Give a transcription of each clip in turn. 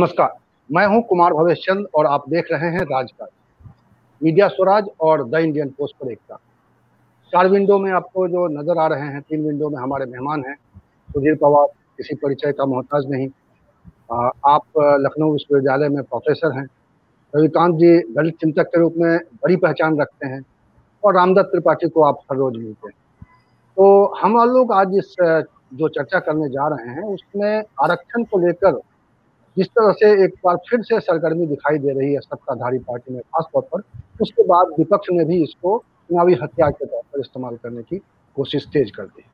नमस्कार। मैं हूँ कुमार भवेश चंद और आप देख रहे हैं राजकाज। मीडिया स्वराज और द इंडियन पोस्ट पर एकता। चार विंडो में आपको जो नज़र आ रहे हैं, तीन विंडो में हमारे मेहमान हैं। सुधीर पवार, किसी परिचय का मोहताज नहीं। आप लखनऊ विश्वविद्यालय में प्रोफेसर हैं। रविकांत जी दलित चिंतक के रूप में बड़ी पहचान रखते हैं और रामदत्त त्रिपाठी को आप हर रोज मिलते हैं। तो हम लोग आज इस जो चर्चा करने जा रहे हैं, उसमें आरक्षण को लेकर जिस तरह से एक बार फिर से सरगर्मी दिखाई दे रही है सत्ताधारी पार्टी में, खासतौर पर, उसके बाद विपक्ष ने भी इसको चुनावी हथियार के तौर पर इस्तेमाल करने की कोशिश तेज कर दी।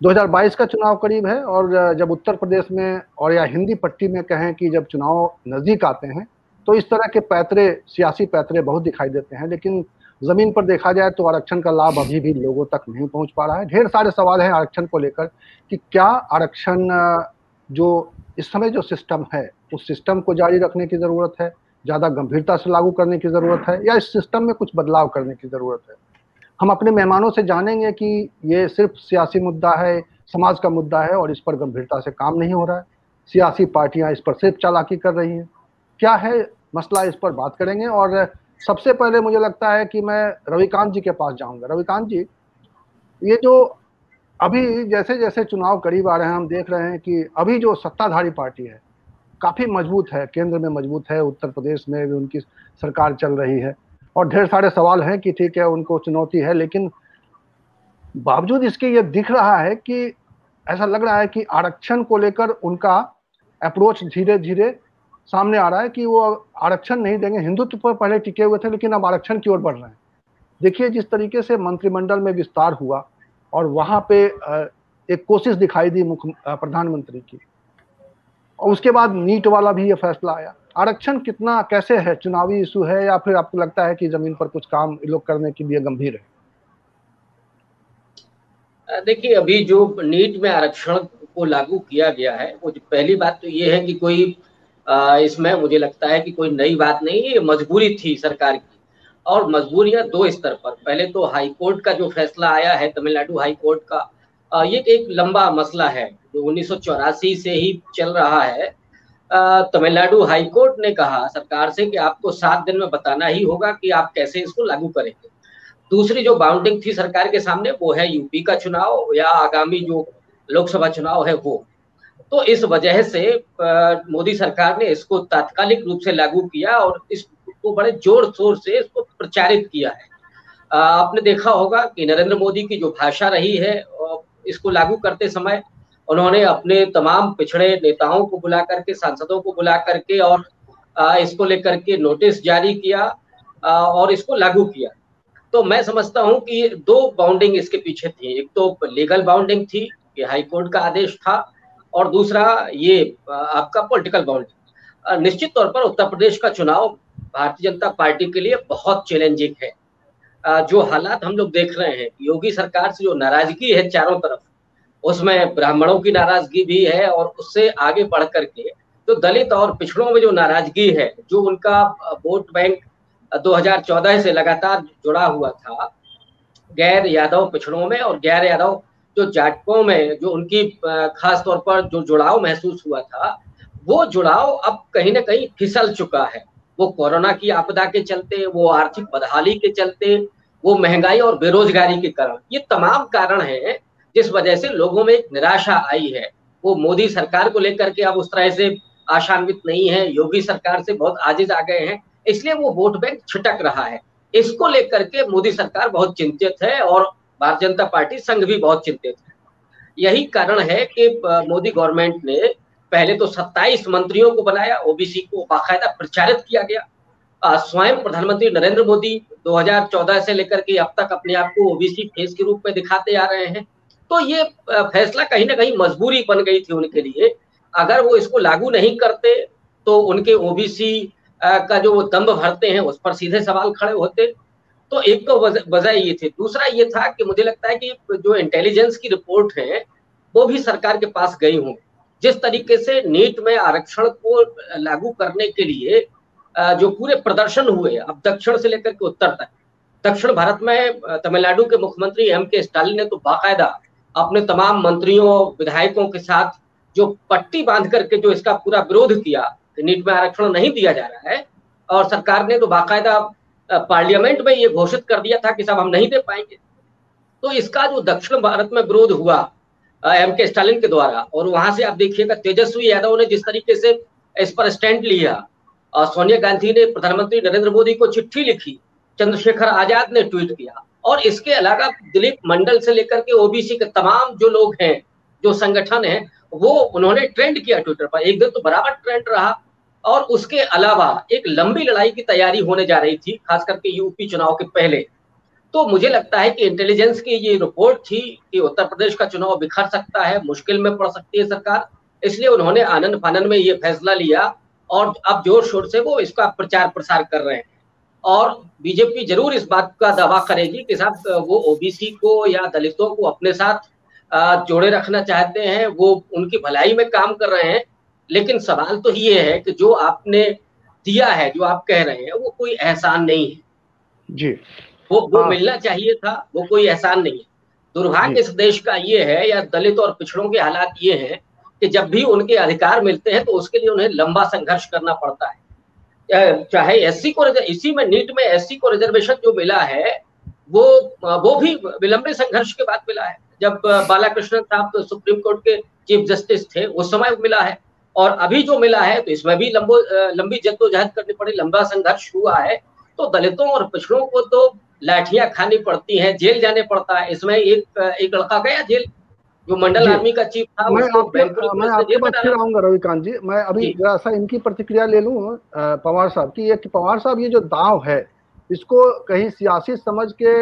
2022 का चुनाव करीब है और जब उत्तर प्रदेश में और या हिंदी पट्टी में कहें कि जब चुनाव नज़दीक आते हैं तो इस तरह के पैतरे, सियासी पैतरे बहुत दिखाई देते हैं, लेकिन ज़मीन पर देखा जाए तो आरक्षण का लाभ अभी भी लोगों तक नहीं पहुँच पा रहा है। ढेर सारे सवाल हैं आरक्षण को लेकर कि क्या आरक्षण जो इस समय जो सिस्टम है, उस सिस्टम को जारी रखने की ज़रूरत है, ज़्यादा गंभीरता से लागू करने की ज़रूरत है, या इस सिस्टम में कुछ बदलाव करने की ज़रूरत है। हम अपने मेहमानों से जानेंगे कि ये सिर्फ़ सियासी मुद्दा है, समाज का मुद्दा है, और इस पर गंभीरता से काम नहीं हो रहा है। सियासी पार्टियाँ इस पर सिर्फ़ चालाकी कर रही हैं। क्या है मसला, इस पर बात करेंगे। और सबसे पहले मुझे लगता है कि मैं रविकांत जी के पास जाऊँगा। रविकांत जी, ये जो अभी जैसे जैसे चुनाव करीब आ रहे हैं, हम देख रहे हैं कि अभी जो सत्ताधारी पार्टी है, काफ़ी मज़बूत है, केंद्र में मज़बूत है, उत्तर प्रदेश में भी उनकी सरकार चल रही है। और ढेर सारे सवाल हैं कि ठीक है, उनको चुनौती है, लेकिन बावजूद इसके ये दिख रहा है कि ऐसा लग रहा है कि आरक्षण को लेकर उनका अप्रोच धीरे धीरे सामने आ रहा है कि वो आरक्षण नहीं देंगे। हिंदुत्व पर पहले टिके हुए थे, लेकिन अब आरक्षण की ओर बढ़ रहे हैं। देखिए, जिस तरीके से मंत्रिमंडल में विस्तार हुआ और वहाँ पे एक कोशिश दिखाई दी मुख्य प्रधानमंत्री की। और उसके बाद नीट वाला भी ये फैसला आया। आरक्षण कितना, कैसे है? चुनावी इशू है या फिर आपको लगता है कि ज़मीन पर कुछ काम लोग करने के लिए गंभीर है? देखिए, अभी जो नीट में आरक्षण को लागू किया गया है, वो पहली बात तो ये है कि कोई इसमें मुझे लगता है कि कोई नई बात नहीं है मजबूरी थी सरकार की। और मजबूरियाँ दो स्तर पर। पहले तो हाई कोर्ट का जो फैसला आया है, तमिलनाडु हाई कोर्ट का ये एक लंबा मसला है, जो उन्नीस से ही चल रहा है। तमिलनाडु हाई कोर्ट ने कहा, सरकार से कि आपको सात दिन में बताना ही होगा कि आप कैसे इसको लागू करेंगे। दूसरी जो बाउंडिंग थी सरकार के सामने, वो है यूपी का चुनाव या आगामी जो लोकसभा चुनाव है वो। तो इस वजह से मोदी सरकार ने इसको तात्कालिक रूप से लागू किया और इस को बड़े ज़ोर शोर से इसको प्रचारित किया है। आपने देखा होगा कि नरेंद्र मोदी की जो भाषा रही है इसको लागू करते समय उन्होंने अपने तमाम पिछड़े नेताओं को बुला करके, सांसदों को बुला करके और इसको लेकर के नोटिस जारी किया और इसको लागू किया। तो मैं समझता हूँ कि दो बाउंडिंग इसके पीछे थी। एक तो लीगल बाउंडिंग थी कि हाई कोर्ट का आदेश था और दूसरा ये आपका पॉलिटिकल बाउंडिंग निश्चित तौर पर उत्तर प्रदेश का चुनाव भारतीय जनता पार्टी के लिए बहुत चैलेंजिंग है। जो हालात हम लोग देख रहे हैं, योगी सरकार से जो नाराज़गी है चारों तरफ़, उसमें ब्राह्मणों की नाराज़गी भी है और उससे आगे बढ़ करके जो दलित और पिछड़ों में जो नाराज़गी है, जो उनका वोट बैंक 2014 से लगातार जुड़ा हुआ था, गैर यादव पिछड़ों में और गैर यादव जो जाटकों में, जो उनकी खास तौर पर जो जुड़ाव महसूस हुआ था, वो जुड़ाव अब कहीं ना कहीं फिसल चुका है। वो कोरोना की आपदा के चलते, वो आर्थिक बदहाली के चलते, वो महँगाई और बेरोजगारी के कारण, ये तमाम कारण हैं जिस वजह से लोगों में एक निराशा आई है। वो मोदी सरकार को लेकर के अब उस तरह से आशान्वित नहीं है, योगी सरकार से बहुत आजिज आ गए हैं, इसलिए वो वोट बैंक छिटक रहा है। इसको लेकर के मोदी सरकार बहुत चिंतित है और भारतीय जनता पार्टी संघ भी बहुत चिंतित है। यही कारण है कि मोदी गवर्नमेंट ने पहले तो 27 मंत्रियों को बनाया ओबीसी को बाकायदा प्रचारित किया गया। स्वयं प्रधानमंत्री नरेंद्र मोदी 2014 से लेकर के अब तक अपने आप को ओबीसी फेस के रूप में दिखाते आ रहे हैं। तो ये फैसला कहीं ना कहीं मजबूरी बन गई थी उनके लिए। अगर वो इसको लागू नहीं करते तो उनके ओबीसी का जो वो दम्भ भरते हैं, उस पर सीधे सवाल खड़े होते। तो एक तो वजह ये थी। दूसरा ये था कि मुझे लगता है कि जो इंटेलिजेंस की रिपोर्ट है, वो भी सरकार के पास गई होंगी। जिस तरीके से नीट में आरक्षण को लागू करने के लिए जो पूरे प्रदर्शन हुए, अब दक्षिण से लेकर के उत्तर तक। दक्षिण भारत में तमिलनाडु के मुख्यमंत्री एम के स्टालिन ने तो बाकायदा अपने तमाम मंत्रियों, विधायकों के साथ जो पट्टी बाँध करके जो इसका पूरा विरोध किया कि नीट में आरक्षण नहीं दिया जा रहा है, और सरकार ने तो बाकायदा पार्लियामेंट में ये घोषित कर दिया था कि सब हम नहीं दे पाएँगे। तो इसका जो दक्षिण भारत में विरोध हुआ एम के स्टालिन के द्वारा। और वहाँ से आप देखिएगा तेजस्वी यादव ने जिस तरीके से इस पर स्टैंड लिया सोनिया गांधी ने, प्रधानमंत्री नरेंद्र मोदी को चिट्ठी लिखी, चंद्रशेखर आज़ाद ने ट्वीट किया। और इसके अलावा दिलीप मंडल से लेकर के ओबीसी के तमाम जो लोग हैं, जो संगठन है, वो उन्होंने ट्रेंड किया ट्विटर पर। एक दिन तो बराबर ट्रेंड रहा। और उसके अलावा एक लंबी लड़ाई की तैयारी होने जा रही थी खास करके यूपी चुनाव के पहले। तो मुझे लगता है कि इंटेलिजेंस की ये रिपोर्ट थी कि उत्तर प्रदेश का चुनाव बिखर सकता है, मुश्किल में पड़ सकती है सरकार। इसलिए उन्होंने आनंद फानंद में ये फैसला लिया और अब ज़ोर शोर से वो इसका प्रचार प्रसार कर रहे हैं। और बीजेपी ज़रूर इस बात का दावा करेगी कि साहब, वो ओबीसी को या दलितों को अपने साथ जोड़े रखना चाहते हैं, वो उनकी भलाई में काम कर रहे हैं। लेकिन सवाल तो ये है कि जो आपने दिया है, जो आप कह रहे हैं, वो कोई एहसान नहीं है। जी। वो वो हाँ। मिलना चाहिए था वो कोई एहसान नहीं है। दुर्भाग्य इस देश का ये है या दलित और पिछड़ों के हालात ये हैं कि जब भी उनके अधिकार मिलते हैं तो उसके लिए उन्हें लंबा संघर्ष करना पड़ता है। चाहे एससी को इसी में नीट में एससी को रिजर्वेशन जो मिला है वो वो भी विलंबे संघर्ष के बाद मिला है। जब बालाकृष्णन साहब तो सुप्रीम कोर्ट के चीफ जस्टिस थे उस समय मिला है। और अभी जो मिला है तो इसमें भी लंबो लंबी जद्दोजहद करनी पड़ी लंबा संघर्ष हुआ है। तो दलितों और पिछड़ों को तो लाठियाँ खानी पड़ती हैं जेल जाने पड़ता है। इसमें एक एक लड़का गया जेल जो मंडल आर्मी का चीफ था मैं आपके मैं आपके पास फिर आऊँगा रविकांत जी। मैं अभी जरा सा इनकी प्रतिक्रिया ले लूँ पवार साहब की। ये पवार साहब ये जो दाव है इसको कहीं सियासी समझ के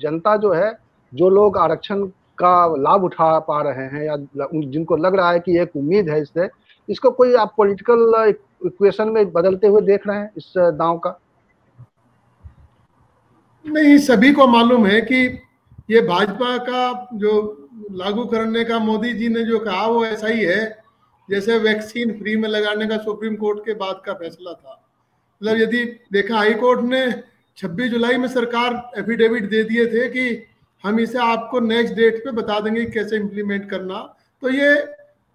जनता जो है जो लोग आरक्षण का लाभ उठा पा रहे हैं या जिनको लग रहा है कि एक उम्मीद है इससे इसको कोई आप पॉलिटिकल इक्वेशन में बदलते हुए देख रहे हैं इस दाव का? नहीं सभी को मालूम है कि ये भाजपा का जो लागू करने का मोदी जी ने जो कहा, वो ऐसा ही है जैसे वैक्सीन फ्री में लगाने का सुप्रीम कोर्ट के बाद का फैसला था। मतलब यदि देखा हाई कोर्ट ने 26 जुलाई में सरकार एफिडेविट दे दिए थे कि हम इसे आपको नेक्स्ट डेट पे बता देंगे कैसे इम्प्लीमेंट करना तो ये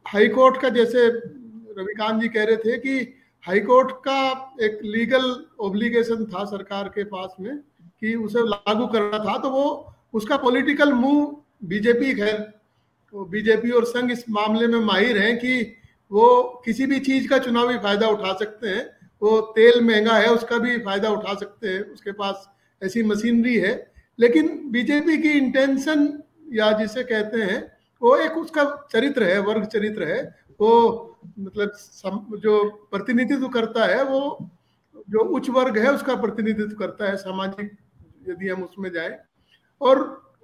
हाई कोर्ट का जैसे रविकांत जी कह रहे थे कि हाई कोर्ट का एक लीगल ओब्लिगेशन था सरकार के पास में कि उसे लागू करना था तो वो उसका पॉलिटिकल मूव बीजेपी खैर तो बीजेपी और संघ इस मामले में माहिर हैं कि वो किसी भी चीज़ का चुनावी फ़ायदा उठा सकते हैं। वो तेल महँगा है, उसका भी फ़ायदा उठा सकते हैं, उसके पास ऐसी मशीनरी है। लेकिन बीजेपी की इंटेंशन या जिसे कहते हैं, वो एक उसका चरित्र है, वर्ग चरित्र है। वो मतलब जो प्रतिनिधित्व करता है, वो जो उच्च वर्ग है, उसका प्रतिनिधित्व करता है, सामाजिक यदि हम उसमें जाए। और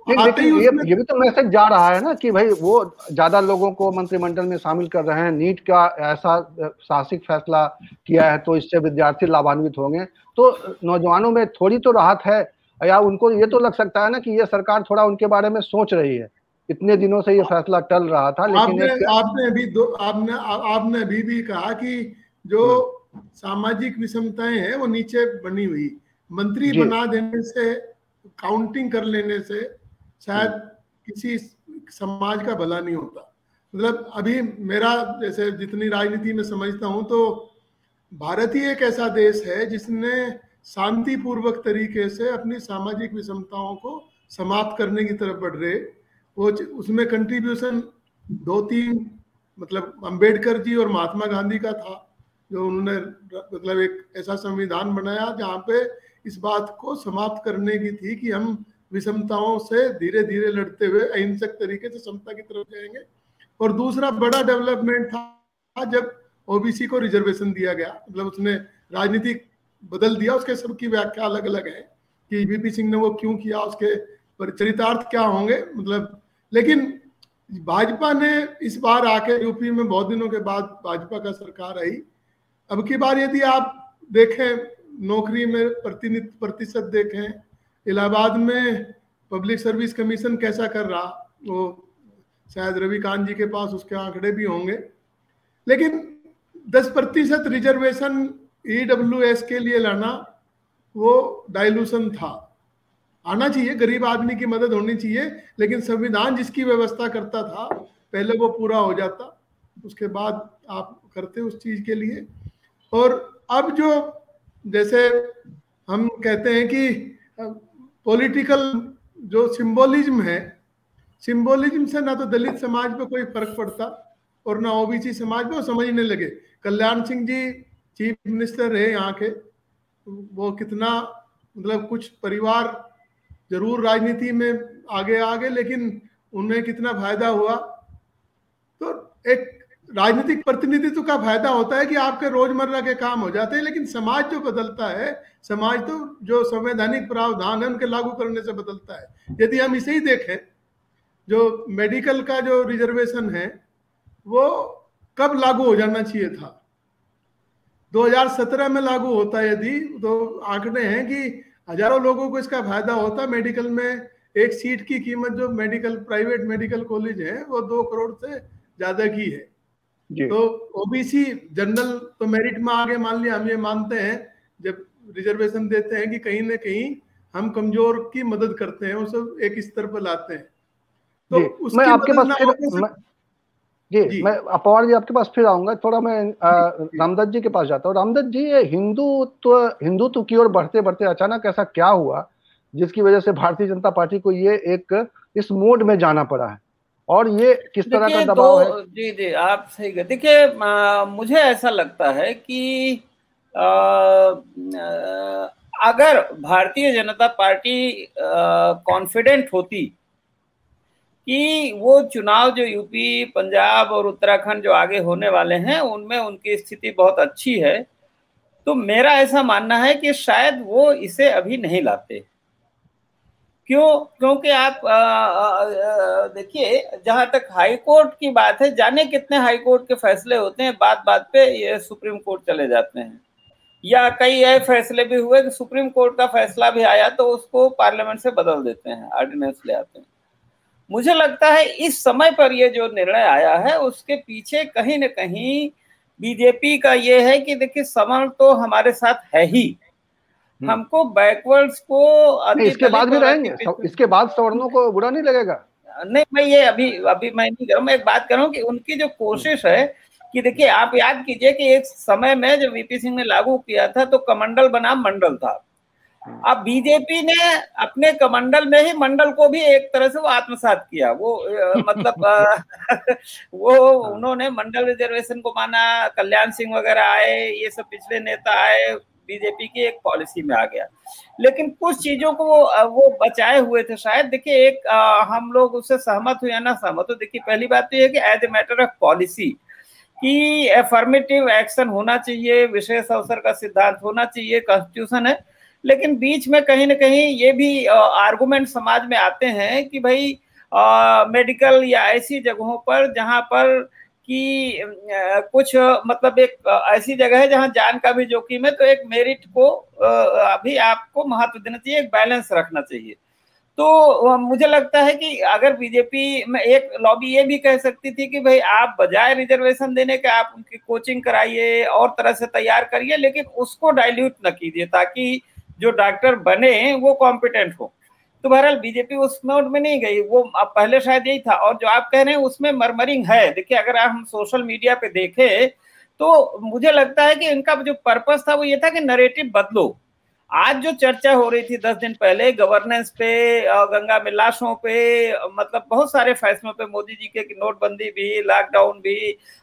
लेकिन ये ये भी तो मैसेज जा रहा है ना कि भाई वो ज़्यादा लोगों को मंत्रिमंडल में शामिल कर रहे हैं। नीट का ऐसा साहसिक फैसला किया है तो इससे विद्यार्थी लाभान्वित होंगे। तो नौजवानों में थोड़ी तो राहत है। या उनको ये तो लग सकता है ना कि ये सरकार थोड़ा उनके बारे में सोच रही है। इतने दिनों से ये फैसला टल रहा था लेकिन आपने आपने अभी दो आपने आपने अभी भी कहा कि जो हम्म। सामाजिक विषमताएँ हैं वो नीचे बनी हुई। मंत्री बना देने से काउंटिंग कर लेने से शायद किसी समाज का भला नहीं होता। मतलब अभी मेरा जैसे जितनी राजनीति में समझता हूँ तो भारत ही एक ऐसा देश है जिसने शांतिपूर्वक तरीके से अपनी सामाजिक विषमताओं को समाप्त करने की तरफ़ बढ़ रहे। वो उसमें कंट्रीब्यूशन दो तीन मतलब अंबेडकर जी और महात्मा गांधी का था जो उन्होंने मतलब एक ऐसा संविधान बनाया जहाँ पे इस बात को समाप्त करने की थी कि हम विषमताओं से धीरे धीरे लड़ते हुए अहिंसक तरीके से समता की तरफ़ जाएँगे। और दूसरा बड़ा डेवलपमेंट था जब ओबीसी को रिजर्वेशन दिया गया। मतलब उसने राजनीति बदल दिया, उसके सबकी व्याख्या अलग अलग है कि बीपी सिंह ने वो क्यों किया, उसके पर चरितार्थ क्या होंगे मतलब। लेकिन भाजपा ने इस बार आके यूपी में बहुत दिनों के बाद भाजपा का सरकार आई। अब की बार यदि आप देखें नौकरी में प्रतिनिधित्व प्रतिशत देखें, इलाहाबाद में पब्लिक सर्विस कमीशन कैसा कर रहा? वो शायद रवि रविकांत जी के पास उसके आंकड़े भी होंगे। लेकिन 10 प्रतिशत रिजर्वेशन ईडब्ल्यू के लिए लाना, वो डाइल्यूशन था। आना चाहिए, गरीब आदमी की मदद होनी चाहिए, लेकिन संविधान जिसकी व्यवस्था करता था, पहले वो पूरा हो जाता, उसके बाद आप करते उस चीज़ के लिए। और अब जो जैसे हम कहते हैं कि पॉलिटिकल जो सिंबोलिज्म है सिंबोलिज्म से ना तो दलित समाज पे कोई फ़र्क पड़ता और ना ओबीसी समाज पे समझने लगे। कल्याण सिंह जी चीफ मिनिस्टर रहे यहाँ के, वो कितना मतलब कुछ परिवार ज़रूर राजनीति में आगे आ गए लेकिन उनमें कितना फ़ायदा हुआ। तो एक राजनीतिक प्रतिनिधित्व का फ़ायदा होता है कि आपके रोज़मर्रा के काम हो जाते हैं, लेकिन समाज जो बदलता है, समाज तो जो संवैधानिक प्रावधान है, उनके लागू करने से बदलता है। यदि हम इसे ही देखें, जो मेडिकल का जो रिजर्वेशन है, वो कब लागू हो जाना चाहिए था? 2017 में लागू होता यदि तो आंकड़े हैं कि हज़ारों लोगों को इसका फ़ायदा होता मेडिकल में एक सीट की कीमत जो मेडिकल, प्राइवेट मेडिकल कॉलेज है, वो दो करोड़ से ज़्यादा की है। तो ओबीसी जनरल तो मेरिट में आगे मान लिया हम ये मानते हैं जब रिजर्वेशन देते हैं कि कहीं ना कहीं हम कमज़ोर की मदद करते हैं उसे एक स्तर पर लाते हैं। तो मैं आपके पास फिर मैं, जी, जी। मैं पवार जी आपके पास फिर आऊँगा थोड़ा मैं रामदत्त जी के पास जाता हूँ। रामदत्त जी ये हिंदुत्व हिंदुत्व की ओर बढ़ते बढ़ते अचानक ऐसा क्या हुआ जिसकी वजह से भारतीय जनता पार्टी को ये एक इस मोड में जाना पड़ा है? और ये किस तरह का दबाव है? जी जी आप सही देखिए मुझे ऐसा लगता है कि आ, अगर भारतीय जनता पार्टी कॉन्फिडेंट होती कि वो चुनाव जो यूपी पंजाब और उत्तराखंड जो आगे होने वाले हैं उनमें उनकी स्थिति बहुत अच्छी है तो मेरा ऐसा मानना है कि शायद वो इसे अभी नहीं लाते। क्यों? क्योंकि आप देखिए, जहाँ तक हाई कोर्ट की बात है, जाने कितने हाई कोर्ट के फैसले होते हैं, बात बात पे ये सुप्रीम कोर्ट चले जाते हैं। या कई ऐसे फैसले भी हुए कि सुप्रीम कोर्ट का फैसला भी आया तो उसको पार्लियामेंट से बदल देते हैं, ऑर्डिनेंस ले आते हैं। मुझे लगता है इस समय पर ये जो निर्णय आया है, उसके पीछे कहीं ना कहीं बीजेपी का ये है कि देखिए समर तो हमारे साथ है ही। हमको बैकवर्ड्स को इसके बाद भी रहेंगे। इसके बाद सवर्णों को बुरा नहीं लगेगा? नहीं मैं ये अभी अभी मैं नहीं करूँ मैं एक बात करूँ कि उनकी जो कोशिश है कि देखिए आप याद कीजिए कि एक समय में जब वीपी सिंह ने लागू किया था तो कमंडल बनाम मंडल था। हम्म। अब बीजेपी ने अपने कमंडल में ही मंडल को भी एक तरह से वो आत्मसात किया। वो मतलब वो हाँ। उन्होंने मंडल रिजर्वेशन को माना कल्याण सिंह वगैरह आए ये सब पिछले नेता आए बीजेपी की एक पॉलिसी में आ गया। लेकिन कुछ चीज़ों को वो वो बचाए हुए थे शायद। देखिए एक आ, हम लोग उससे सहमत हुए ना सहमत हो देखिए पहली बात तो ये कि as a matter of policy कि एफर्मेटिव एक्शन होना चाहिए विशेष अवसर का सिद्धांत होना चाहिए कॉन्स्टिट्यूशन है। लेकिन बीच में कहीं ना कहीं ये भी आर्गुमेंट समाज में आते हैं कि भाई मेडिकल या ऐसी जगहों पर जहाँ पर कि कुछ मतलब एक ऐसी जगह है जहाँ जान का भी जोखिम है तो एक मेरिट को अभी आपको महत्व देना चाहिए, एक बैलेंस रखना चाहिए। तो मुझे लगता है कि अगर बीजेपी में एक लॉबी ये भी कह सकती थी कि भाई आप बजाय रिजर्वेशन देने के आप उनकी कोचिंग कराइए, और तरह से तैयार करिए, लेकिन उसको डाइल्यूट न कीजिए, ताकि जो डॉक्टर बने वो कॉम्पिटेंट हो। तो बहरहाल बीजेपी उस मोड में नहीं गई, वो अब पहले शायद यही था। और जो आप कह रहे हैं उसमें मरमरिंग है। देखिए, अगर हम सोशल मीडिया पे देखें तो मुझे लगता है कि इनका जो पर्पस था वो ये था कि नरेटिव बदलो। आज जो चर्चा हो रही थी दस दिन पहले गवर्नेंस पे गंगा में लाशों पे मतलब बहुत सारे फैसलों पे मोदी जी के नोटबंदी भी लॉकडाउन भी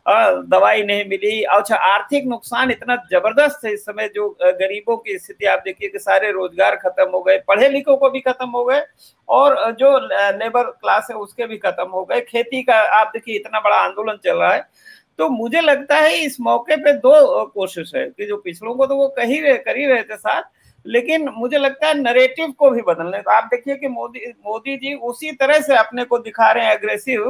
दवाई नहीं मिली। अच्छा आर्थिक नुकसान इतना ज़बरदस्त है इस समय जो गरीबों की स्थिति, आप देखिए कि सारे रोज़गार खत्म हो गए पढ़े लिखों को भी खत्म हो गए और जो लेबर क्लास है उसके भी खत्म हो गए। खेती का, आप देखिए इतना बड़ा आंदोलन चल रहा है। तो मुझे लगता है इस मौके पे दो कोशिश है कि जो पिछड़ों को तो वो कही रहे, कर ही रहे थे साथ लेकिन मुझे लगता है नरेटिव को भी बदलने तो आप देखिए कि मोदी मोदी जी उसी तरह से अपने को दिखा रहे हैं एग्रेसिव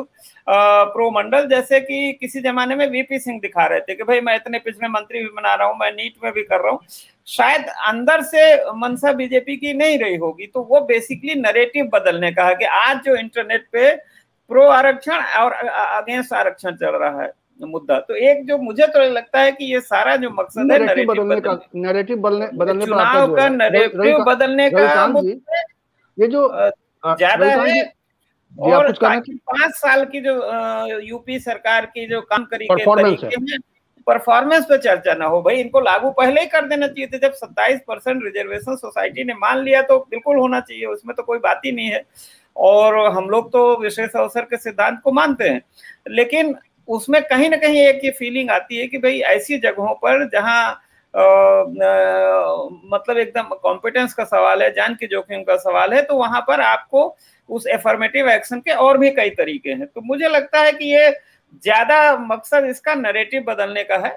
प्रो मंडल जैसे कि किसी जमाने में वीपी सिंह दिखा रहे थे कि भाई मैं इतने पिछले मंत्री भी बना रहा हूँ, मैं नीट में भी कर रहा हूँ। शायद अंदर से मनसा बीजेपी की नहीं रही होगी तो वो बेसिकली नरेटिव बदलने का है कि आज जो इंटरनेट पे प्रो आरक्षण और अगेंस्ट आरक्षण चल रहा है मुद्दा। तो एक जो मुझे तो लगता है कि ये सारा जो मकसद है नरेटिव बदलने का नरेटिव बदलने बदलने चुनाव का नरेटिव बदलने का ये जो ज़्यादा है और पाँच साल की जो यूपी सरकार की जो काम करी के तरीके परफॉर्मेंस पे चर्चा ना हो भाई। इनको लागू पहले ही कर देना चाहिए थे। जब 27 परसेंट रिजर्वेशन सोसाइटी ने मान लिया तो बिल्कुल होना चाहिए। उसमें तो कोई बात ही नहीं है। और हम लोग तो विशेष अवसर के सिद्धांत को मानते हैं। लेकिन उसमें कहीं ना कहीं एक ये फीलिंग आती है कि भाई ऐसी जगहों पर जहाँ मतलब एकदम कॉम्पिटेंस का सवाल है जान के जोखिम का सवाल है तो वहाँ पर आपको उस एफर्मेटिव एक्शन के और भी कई तरीके हैं। तो मुझे लगता है कि ये ज़्यादा मकसद इसका नरेटिव बदलने का है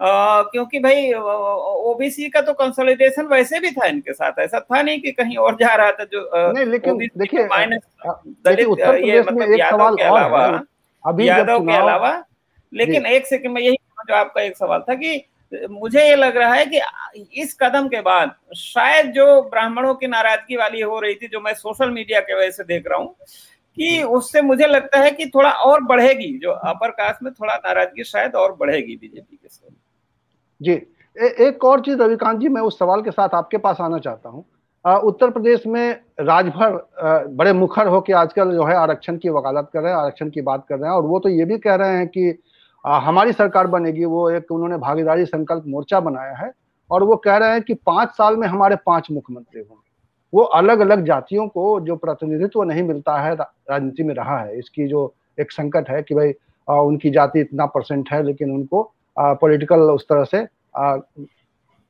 आ, क्योंकि भाई ओबीसी का तो कंसोलिडेशन वैसे भी था इनके साथ ऐसा था नहीं कि कहीं और जा रहा था जो नहीं लेकिन देखिए माइनस दलित ये मतलब यादव के अलावा यादव के अलावा लेकिन एक सेकंड में यही जो आपका एक सवाल था कि मुझे ये लग रहा है कि इस कदम के बाद शायद जो ब्राह्मणों की नाराज़गी वाली हो रही थी जो मैं सोशल मीडिया के वजह से देख रहा हूँ कि उससे मुझे लगता है कि थोड़ा और बढ़ेगी जो अपर कास्ट में थोड़ा नाराज़गी शायद और बढ़ेगी बीजेपी के साथ। जी। ए, एक और चीज़ रविकांत जी मैं उस सवाल के साथ आपके पास आना चाहता हूँ। उत्तर प्रदेश में राजभर बड़े मुखर होकर आजकल जो है आरक्षण की वकालत कर रहे हैं, आरक्षण की बात कर रहे हैं और वो तो ये भी कह रहे हैं कि हमारी सरकार बनेगी, वो एक उन्होंने भागीदारी संकल्प मोर्चा बनाया है और वो कह रहे हैं कि पाँच साल में हमारे पाँच मुख्यमंत्री होंगे। वो अलग अलग जातियों को जो प्रतिनिधित्व नहीं मिलता है राजनीति में रहा है, इसकी जो एक संकट है कि भाई उनकी जाति इतना परसेंट है लेकिन उनको पॉलिटिकल उस तरह से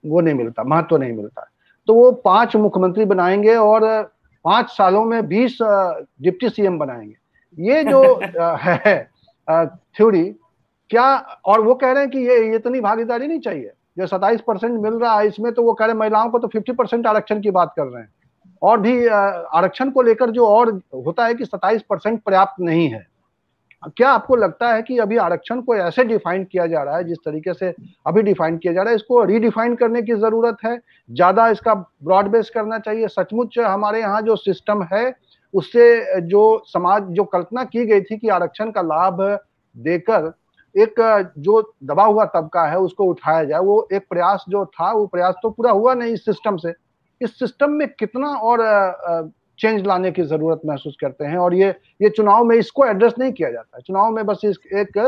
वो नहीं मिलता, महत्व नहीं मिलता। तो वो पाँच मुख्यमंत्री बनाएँगे और पाँच सालों में बीस डिप्टी सीएम बनाएँगे। ये जो है थ्योरी क्या और वो कह रहे हैं कि ये इतनी भागीदारी नहीं चाहिए। जो सताइस परसेंट मिल रहा है इसमें तो वो कह रहे हैं महिलाओं को तो फिफ्टी परसेंट आरक्षण की बात कर रहे हैं। और भी आरक्षण को लेकर जो और होता है कि सताइस परसेंट पर्याप्त नहीं है। क्या आपको लगता है कि अभी आरक्षण को ऐसे डिफाइन किया जा रहा है, जिस तरीके से अभी डिफाइन किया जा रहा है, इसको रीडिफाइन करने की ज़रूरत है? ज़्यादा इसका ब्रॉड बेस करना चाहिए। सचमुच हमारे यहाँ जो सिस्टम है, उससे जो समाज, जो कल्पना की गई थी कि आरक्षण का लाभ देकर एक जो दबा हुआ तबका है, उसको उठाया जाए, वो एक प्रयास जो था, वो प्रयास तो पूरा हुआ नहीं इस सिस्टम से। इस सिस्टम में कितना और चेंज लाने की ज़रूरत महसूस करते हैं और ये ये चुनाव में इसको एड्रेस नहीं किया जाता। है चुनाव में बस इस एक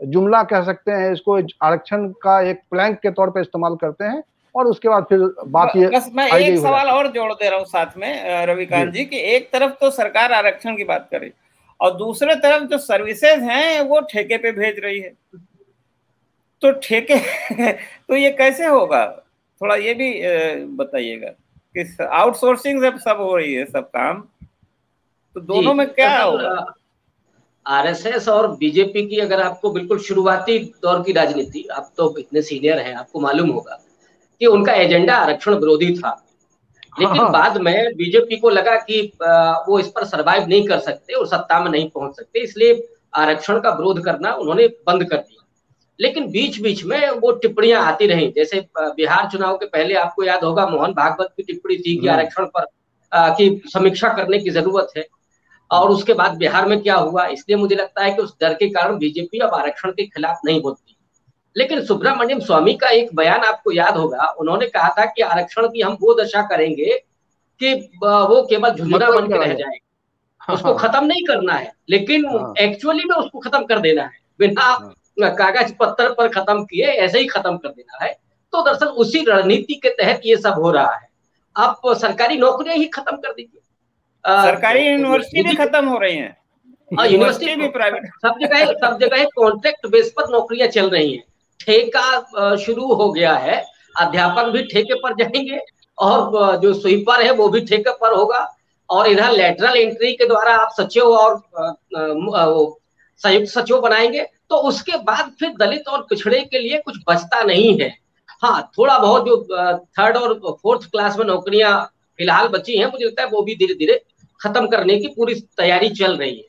जुमला कह सकते हैं इसको आरक्षण का एक प्लैंक के तौर पर इस्तेमाल करते हैं और उसके बाद फिर बात ये बस मैं एक सवाल और जोड़ दे रहा हूँ साथ में रविकांत जी। की एक तरफ़ तो सरकार आरक्षण की बात करे और दूसरे तरफ़ जो सर्विसेज़ हैं वो ठेके पे भेज रही है। तो ठेके तो ये कैसे होगा? थोड़ा ये भी बताइएगा। कि आउटसोर्सिंग जब सब हो रही है सब काम? तो दोनों में क्या होगा? आरएसएस और बीजेपी की अगर आपको बिल्कुल शुरुआती दौर की राजनीति आप तो इतने सीनियर हैं आपको मालूम होगा कि उनका एजेंडा आरक्षण विरोधी था। लेकिन हाँ। बाद में बीजेपी को लगा कि वो इस पर सरवाइव नहीं कर सकते और सत्ता में नहीं पहुँच सकते इसलिए आरक्षण का विरोध करना उन्होंने बंद कर दिया। लेकिन बीच बीच में वो टिप्पणियाँ आती रही। जैसे बिहार चुनाव के पहले आपको याद होगा मोहन भागवत की टिप्पणी थी कि हम्म। आरक्षण पर की समीक्षा करने की ज़रूरत है। और उसके बाद बिहार में क्या हुआ? इसलिए मुझे लगता है कि उस डर के कारण बीजेपी अब आरक्षण के खिलाफ नहीं बोलती। लेकिन सुब्रमण्यम स्वामी का एक बयान आपको याद होगा। उन्होंने कहा था कि आरक्षण की हम वो दशा करेंगे कि वो केवल झुंझुना बन के रह जाएगा। हाँ, उसको हाँ। खत्म नहीं करना है लेकिन एक्चुअली हाँ। में उसको खत्म कर देना है। बिना कागज़ पत्थर पर खत्म किए ऐसे ही खत्म कर देना है। तो दरअसल उसी रणनीति के तहत ये सब हो रहा है। आप सरकारी नौकरियाँ ही खत्म कर दीजिए। सरकारी यूनिवर्सिटी भी खत्म हो रही है। यूनिवर्सिटी भी प्राइवेट सब जगह सब जगह कॉन्ट्रैक्ट बेस पर नौकरियाँ चल रही हैं। ठेका शुरू हो गया है। अध्यापक भी ठेके पर जाएँगे और जो स्वीपर है वो भी ठेके पर होगा। और इधर लेटरल एंट्री के द्वारा आप सचिव और संयुक्त सचिव बनाएँगे। तो उसके बाद फिर दलित और पिछड़े के लिए कुछ बचता नहीं है। हाँ थोड़ा बहुत जो थर्ड और फोर्थ क्लास में नौकरियाँ फ़िलहाल बची हैं, मुझे लगता है वो भी धीरे धीरे खत्म करने की पूरी तैयारी चल रही है।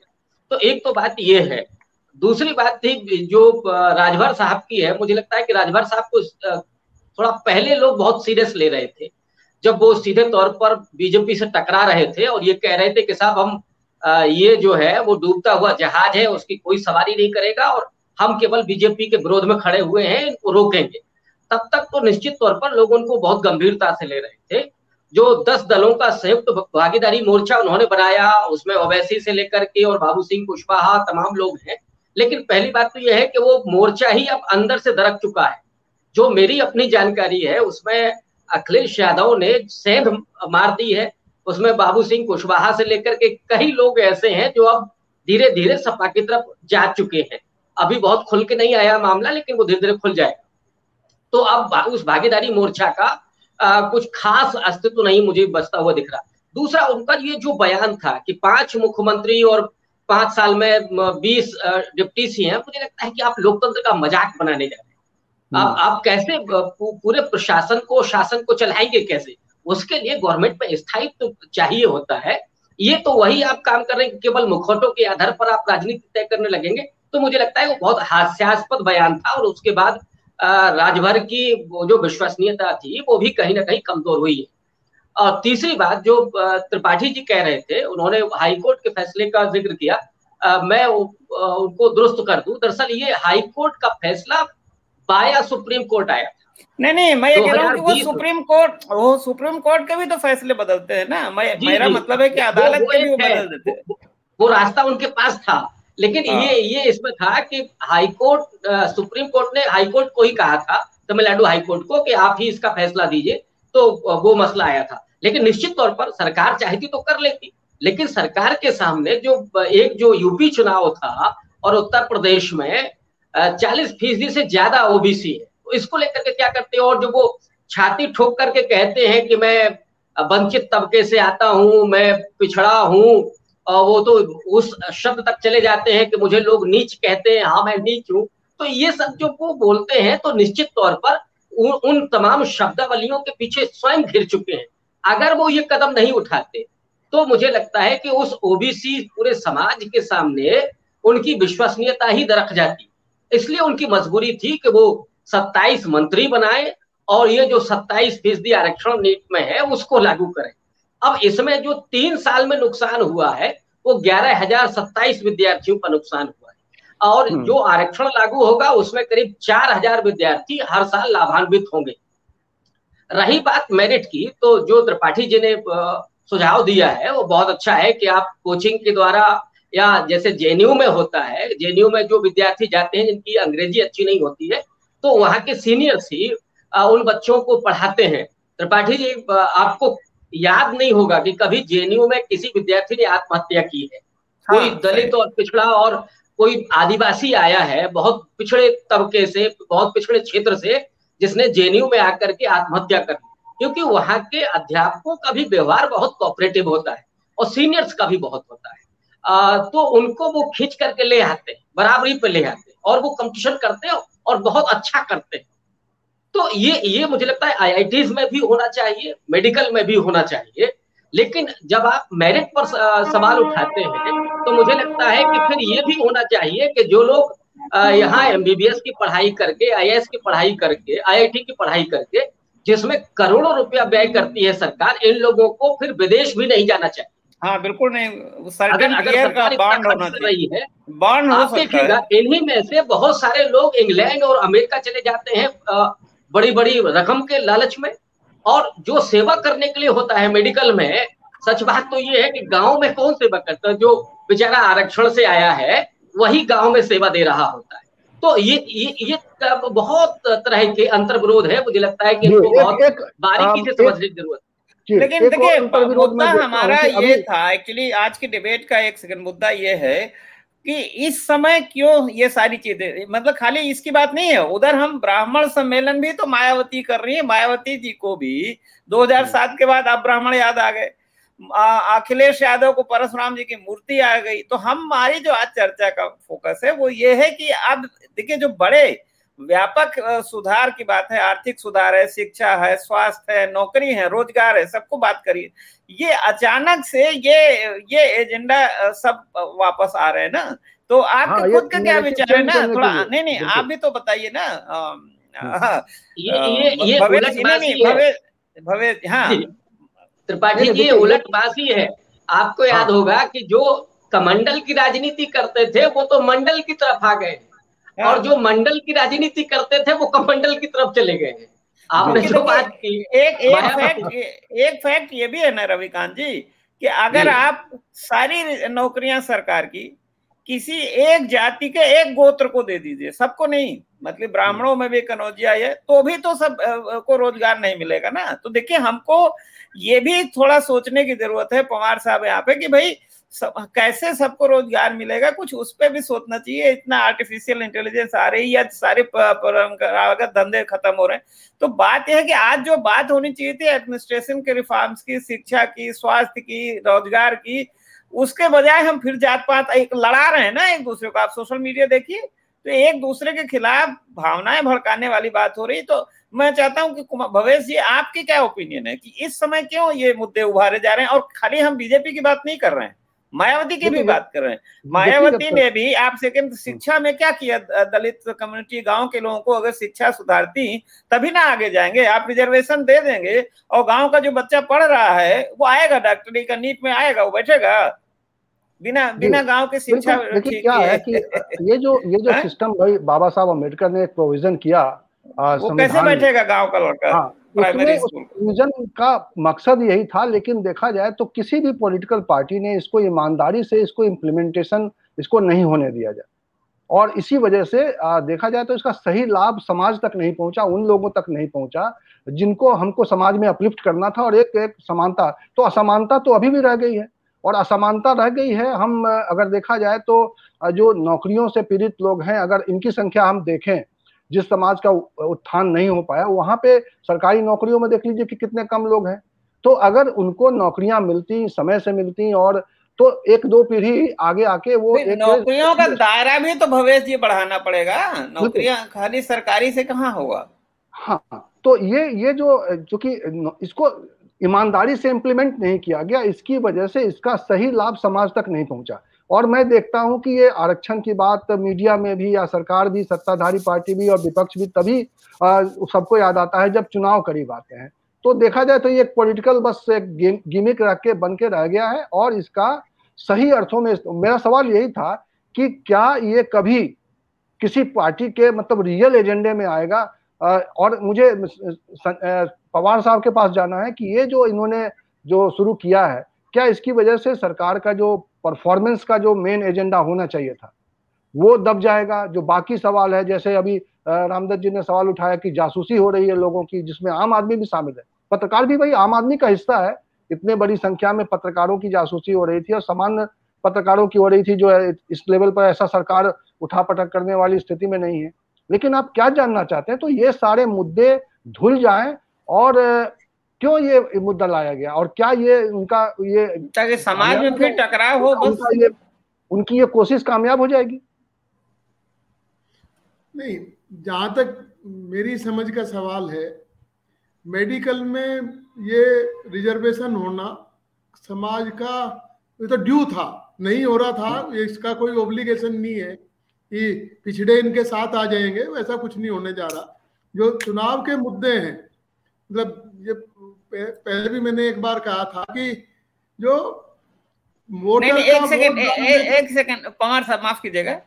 तो एक तो बात ये है। दूसरी बात थी जो राजभर साहब की है, मुझे लगता है कि राजभर साहब को थोड़ा पहले लोग बहुत सीरियस ले रहे थे। जब वो सीधे तौर पर बीजेपी से टकरा रहे थे और ये कह रहे थे कि साहब, हम ये जो है, वो डूबता हुआ जहाज़ है, उसकी कोई सवारी नहीं करेगा और हम केवल बीजेपी के विरोध में खड़े हुए हैं, इनको रोकेंगे। तब तक तो निश्चित तौर पर लोग उनको बहुत गंभीरता से ले रहे थे। जो दस दलों का संयुक्त भागीदारी मोर्चा उन्होंने बनाया, उसमें ओवैसी से लेकर के और बाबू सिंह कुशवाहा तमाम लोग हैं। लेकिन पहली बात तो यह है कि वो मोर्चा ही अब अंदर से दरक चुका है। जो मेरी अपनी जानकारी है, उसमें अखिलेश यादव ने सेंध मार दी है उसमें बाबू सिंह कुशवाहा से लेकर के कई लोग ऐसे हैं जो अब धीरे धीरे सपा की तरफ़ जा चुके हैं। अभी बहुत खुल के नहीं आया मामला लेकिन वो धीरे धीरे खुल जाएगा। तो अब उस भागीदारी मोर्चा का आ, कुछ खास अस्तित्व नहीं मुझे बचता हुआ दिख रहा। दूसरा उनका ये जो बयान था कि पाँच मुख्यमंत्री और पाँच साल में बीस डिप्टी सी हैं मुझे लगता है कि आप लोकतंत्र का मज़ाक बनाने जा रहे हैं। आप आप कैसे पूरे प्रशासन को शासन को चलाएँगे कैसे? उसके लिए गवर्नमेंट में स्थायित्व तो चाहिए होता है। ये तो वही आप काम कर रहे हैं केवल मुखौटों के आधार पर आप राजनीति तय करने लगेंगे। तो मुझे लगता है वो बहुत हास्यास्पद बयान था और उसके बाद राजभर की जो विश्वसनीयता थी वो भी कहीं ना कहीं कमज़ोर हुई है। और तीसरी बात जो त्रिपाठी जी कह रहे थे उन्होंने हाईकोर्ट के फैसले का ज़िक्र किया। आ, मैं उनको दुरुस्त कर दूँ। दरअसल ये हाईकोर्ट का फैसला बाया सुप्रीम कोर्ट आया। नहीं नहीं मैं ये कह रहा हूँ कि वो सुप्रीम कोर्ट वो सुप्रीम कोर्ट के भी तो फैसले बदलते हैं ना। मैं मेरा मतलब है कि अदालत के भी वो बदल देते हैं। वो रास्ता उनके पास था। लेकिन हाँ। ये ये इसमें था कि हाईकोर्ट सुप्रीम कोर्ट ने हाईकोर्ट को ही कहा था तमिलनाडु हाईकोर्ट को कि आप ही इसका फैसला दीजिए। तो वो मसला आया था। लेकिन निश्चित तौर पर सरकार चाहती तो कर लेती। लेकिन सरकार के सामने जो एक जो यूपी चुनाव था और उत्तर प्रदेश में चालीस फ़ीसदी से ज़्यादा ओबीसी है। तो इसको लेकर के क्या करते हैं? और जो वो छाती ठोक करके कहते हैं कि मैं वंचित तबके से आता हूँ मैं पिछड़ा हूँ वो तो उस शब्द तक चले जाते हैं कि मुझे लोग नीच कहते हैं हाँ मैं नीच हूँ। तो ये सब जो वो बोलते हैं तो निश्चित तौर पर उन, उन तमाम शब्दावलियों के पीछे स्वयं घिर चुके हैं। अगर वो ये कदम नहीं उठाते तो मुझे लगता है कि उस ओबीसी पूरे समाज के सामने उनकी विश्वसनीयता ही दरक जाती। इसलिए उनकी मजबूरी थी कि वो 27 मंत्री बनाए और ये जो 27 फ़ीसदी आरक्षण नीट में है उसको लागू करें। अब इसमें जो तीन साल में नुकसान हुआ है वो ग्यारह हज़ार सत्ताईस विद्यार्थियों का नुकसान हुआ है। और हम्म। जो आरक्षण लागू होगा उसमें करीब चार हज़ार विद्यार्थी हर साल लाभान्वित होंगे। रही बात मेरिट की तो जो त्रिपाठी जी ने सुझाव दिया है वो बहुत अच्छा है कि आप कोचिंग के द्वारा या जैसे जेएनयू में होता है जेएनयू में जो विद्यार्थी जाते हैं जिनकी अंग्रेज़ी अच्छी नहीं होती है तो वहाँ के सीनियर्स ही उन बच्चों को पढ़ाते हैं। त्रिपाठी जी आपको याद नहीं होगा कि कभी जेएनयू में किसी विद्यार्थी ने आत्महत्या की है। हाँ, कोई दलित और पिछड़ा और कोई आदिवासी आया है बहुत पिछड़े तबके से बहुत पिछड़े क्षेत्र से जिसने जेएनयू में आकर के आत्महत्या कर क्योंकि वहाँ के अध्यापकों का भी व्यवहार बहुत कोऑपरेटिव होता है और सीनियर्स का भी बहुत होता है। आ, तो उनको वो खींच करके ले आते हैं बराबरी पे ले आते और वो कंपटीशन करते हैं और बहुत अच्छा करते हैं। तो ये ये मुझे लगता है आई में भी होना चाहिए मेडिकल में भी होना चाहिए। लेकिन जब आप मेरिट पर सवाल उठाते हैं तो मुझे लगता है कि फिर ये भी होना चाहिए कि जो लोग यहाँ एमबीबीएस की पढ़ाई करके आई की पढ़ाई करके आईआईटी की पढ़ाई करके, जिसमें करोड़ों रुपया व्यय करती है सरकार, इन लोगों को फिर विदेश भी नहीं जाना चाहिए। हाँ बिल्कुल नहीं अगर अगर सरकार बॉन्ड होना है बॉन्ड हो सकता है। इन्हीं में से बहुत सारे लोग इंग्लैंड और अमेरिका चले जाते हैं बड़ी बड़ी रकम के लालच में और जो सेवा करने के लिए होता है मेडिकल में सच बात तो ये है कि गाँव में कौन सेवा करता है? जो बेचारा आरक्षण से आया है वही गाँव में सेवा दे रहा होता है। तो ये ये ये बहुत तरह के अंतर विरोध है मुझे लगता है कि इनको बहुत बारीकी से समझने की ज़रूरत है। लेकिन देखिए मुद्दा हमारा ये था एक्चुअली आज की डिबेट का एक सेकंड मुद्दा ये है कि इस समय क्यों ये सारी चीज़ें मतलब खाली इसकी बात नहीं है उधर हम ब्राह्मण सम्मेलन भी तो मायावती कर रही है मायावती जी को भी। 2007 के बाद अब ब्राह्मण याद आ गए। अखिलेश यादव को परशुराम जी की मूर्ति आ गई। तो हमारी जो आज चर्चा का फोकस है वो ये है कि अब देखिए जो बड़े व्यापक सुधार की बात है आर्थिक सुधार है शिक्षा है स्वास्थ्य है नौकरी है रोज़गार है सबको बात करिए। ये अचानक से ये ये एजेंडा सब वापस आ रहे हैं ना? तो आपके हाँ, खुद का क्या विचार है ना? थोड़ा नहीं नहीं आप भी तो बताइए ना हाँ, ये ये भवे भवे हाँ। त्रिपाठी जी उलटबाजी है। आपको हाँ। याद होगा कि जो कमंडल की राजनीति करते थे वो तो मंडल की तरफ़ आ गए और हाँ। जो मंडल की राजनीति करते थे वो कमंडल की तरफ़ चले गए। हैं आपने जो बात की एक एक फैक्ट एक फैक्ट ये भी है ना रविकांत जी कि अगर आप सारी नौकरियाँ सरकार की किसी एक जाति के एक गोत्र को दे दीजिए सबको नहीं मतलब ब्राह्मणों में भी कनौजिया है तो भी तो सबको रोज़गार नहीं मिलेगा ना। तो देखिए हमको ये भी थोड़ा सोचने की ज़रूरत है पवार साहब यहाँ पे कि भाई सब, कैसे सबको रोज़गार मिलेगा? कुछ उस पर भी सोचना चाहिए। इतना आर्टिफिशियल इंटेलिजेंस आ रही है सारे परंपरागत धंधे खत्म हो रहे हैं। तो बात यह है कि आज जो बात होनी चाहिए थी एडमिनिस्ट्रेशन के रिफॉर्म्स की, शिक्षा की, स्वास्थ्य की, रोज़गार की, उसके बजाय हम फिर जात पात एक लड़ा रहे हैं ना एक दूसरे को। आप सोशल मीडिया देखिए तो एक दूसरे के खिलाफ भावनाएँ भड़काने वाली बात हो रही। तो मैं चाहता हूँ कि भवेश जी, आपकी क्या ओपिनियन है कि इस समय क्यों ये मुद्दे उभारे जा रहे हैं और खाली हम बीजेपी की बात नहीं कर रहे हैं? मायावती की भी बात कर रहे हैं। मायावती ने भी आप सेकंड शिक्षा में क्या किया? दलित कम्युनिटी गाँव के लोगों को अगर शिक्षा सुधारती तभी ना आगे जाएँगे। आप रिजर्वेशन दे देंगे और गाँव का जो बच्चा पढ़ रहा है वो आएगा डॉक्टरी का नीट में आएगा वो बैठेगा। बिना बिना गाँव के शिक्षा देखिए क्या है कि ये जो ये जो सिस्टम भाई बाबा साहब अंबेडकर ने एक प्रोविज़न किया वो कैसे बैठेगा गाँव का लड़का? प्रोविज़न का मकसद यही था लेकिन देखा जाए तो किसी भी पॉलिटिकल पार्टी ने इसको ईमानदारी से इसको इम्प्लीमेंटेशन इसको नहीं होने दिया जाए। और इसी वजह से देखा जाए तो इसका सही लाभ समाज तक नहीं पहुँचा उन लोगों तक नहीं पहुँचा जिनको हमको समाज में अपलिफ्ट करना था और एक एक समानता तो असमानता तो अभी भी रह गई है। और असमानता रह गई है हम अगर देखा जाए तो जो नौकरियों से पीड़ित लोग हैं अगर इनकी संख्या हम देखें जिस समाज का उत्थान नहीं हो पाया वहाँ पे सरकारी नौकरियों में देख लीजिए कि कितने कम लोग हैं। तो अगर उनको नौकरियाँ मिलती समय से मिलती और तो एक दो पीढ़ी आगे आके वो नौकरियों का दायरा भी तो भवेश जी बढ़ाना पड़ेगा। नौकरियाँ खाली सरकारी से कहाँ होगा? हाँ तो ये ये जो चूँकि इसको ईमानदारी से इम्प्लीमेंट नहीं किया गया इसकी वजह से इसका सही लाभ समाज तक नहीं पहुँचा। और मैं देखता हूँ कि ये आरक्षण की बात मीडिया में भी या सरकार भी, सत्ताधारी पार्टी भी और विपक्ष भी, तभी सबको याद आता है जब चुनाव करीब आते हैं। तो देखा जाए तो ये एक पॉलिटिकल बस एक गिमिक रख के बन के रह गया है और इसका सही अर्थों में मेरा सवाल यही था कि क्या ये कभी किसी पार्टी के मतलब रियल एजेंडे में आएगा? और मुझे पवार साहब के पास जाना है कि ये जो इन्होंने जो शुरू किया है, क्या इसकी वजह से सरकार का जो परफॉर्मेंस का जो मेन एजेंडा होना चाहिए था, वो दब जाएगा। जो बाकी सवाल है, जैसे अभी रामदत्त जी ने सवाल उठाया कि जासूसी हो रही है लोगों की, जिसमें आम आदमी भी शामिल है। पत्रकार भी भाई, आम आदमी का हिस्सा है। इतने बड़ी संख्या में पत्रकारों की जासूसी हो रही थी और सामान्य पत्रकारों की हो रही थी जो इस लेवल पर ऐसा सरकार उठा पटक करने वाली स्थिति में नहीं है। लेकिन आप क्या जानना चाहते हैं तो ये सारे मुद्दे धुल जाएँ और क्यों ये मुद्दा लाया गया? और क्या ये उनका ये ताकि समाज में फिर टकराव हो बस। ये उनकी ये कोशिश कामयाब हो जाएगी। नहीं जहाँ तक मेरी समझ का सवाल है मेडिकल में ये रिजर्वेशन होना समाज का ये तो ड्यू था नहीं हो रहा था इसका कोई ओब्लिगेशन नहीं है कि पिछड़े इनके साथ आ जाएँगे वैसा कुछ नहीं होने जा रहा। जो चुनाव के मुद्दे हैं मतलब ये पहले भी मैंने एक बार कहा था कि जो नहीं, नहीं, एक सेकंड एक सेकंड पवार साहब माफ़ कीजिएगा।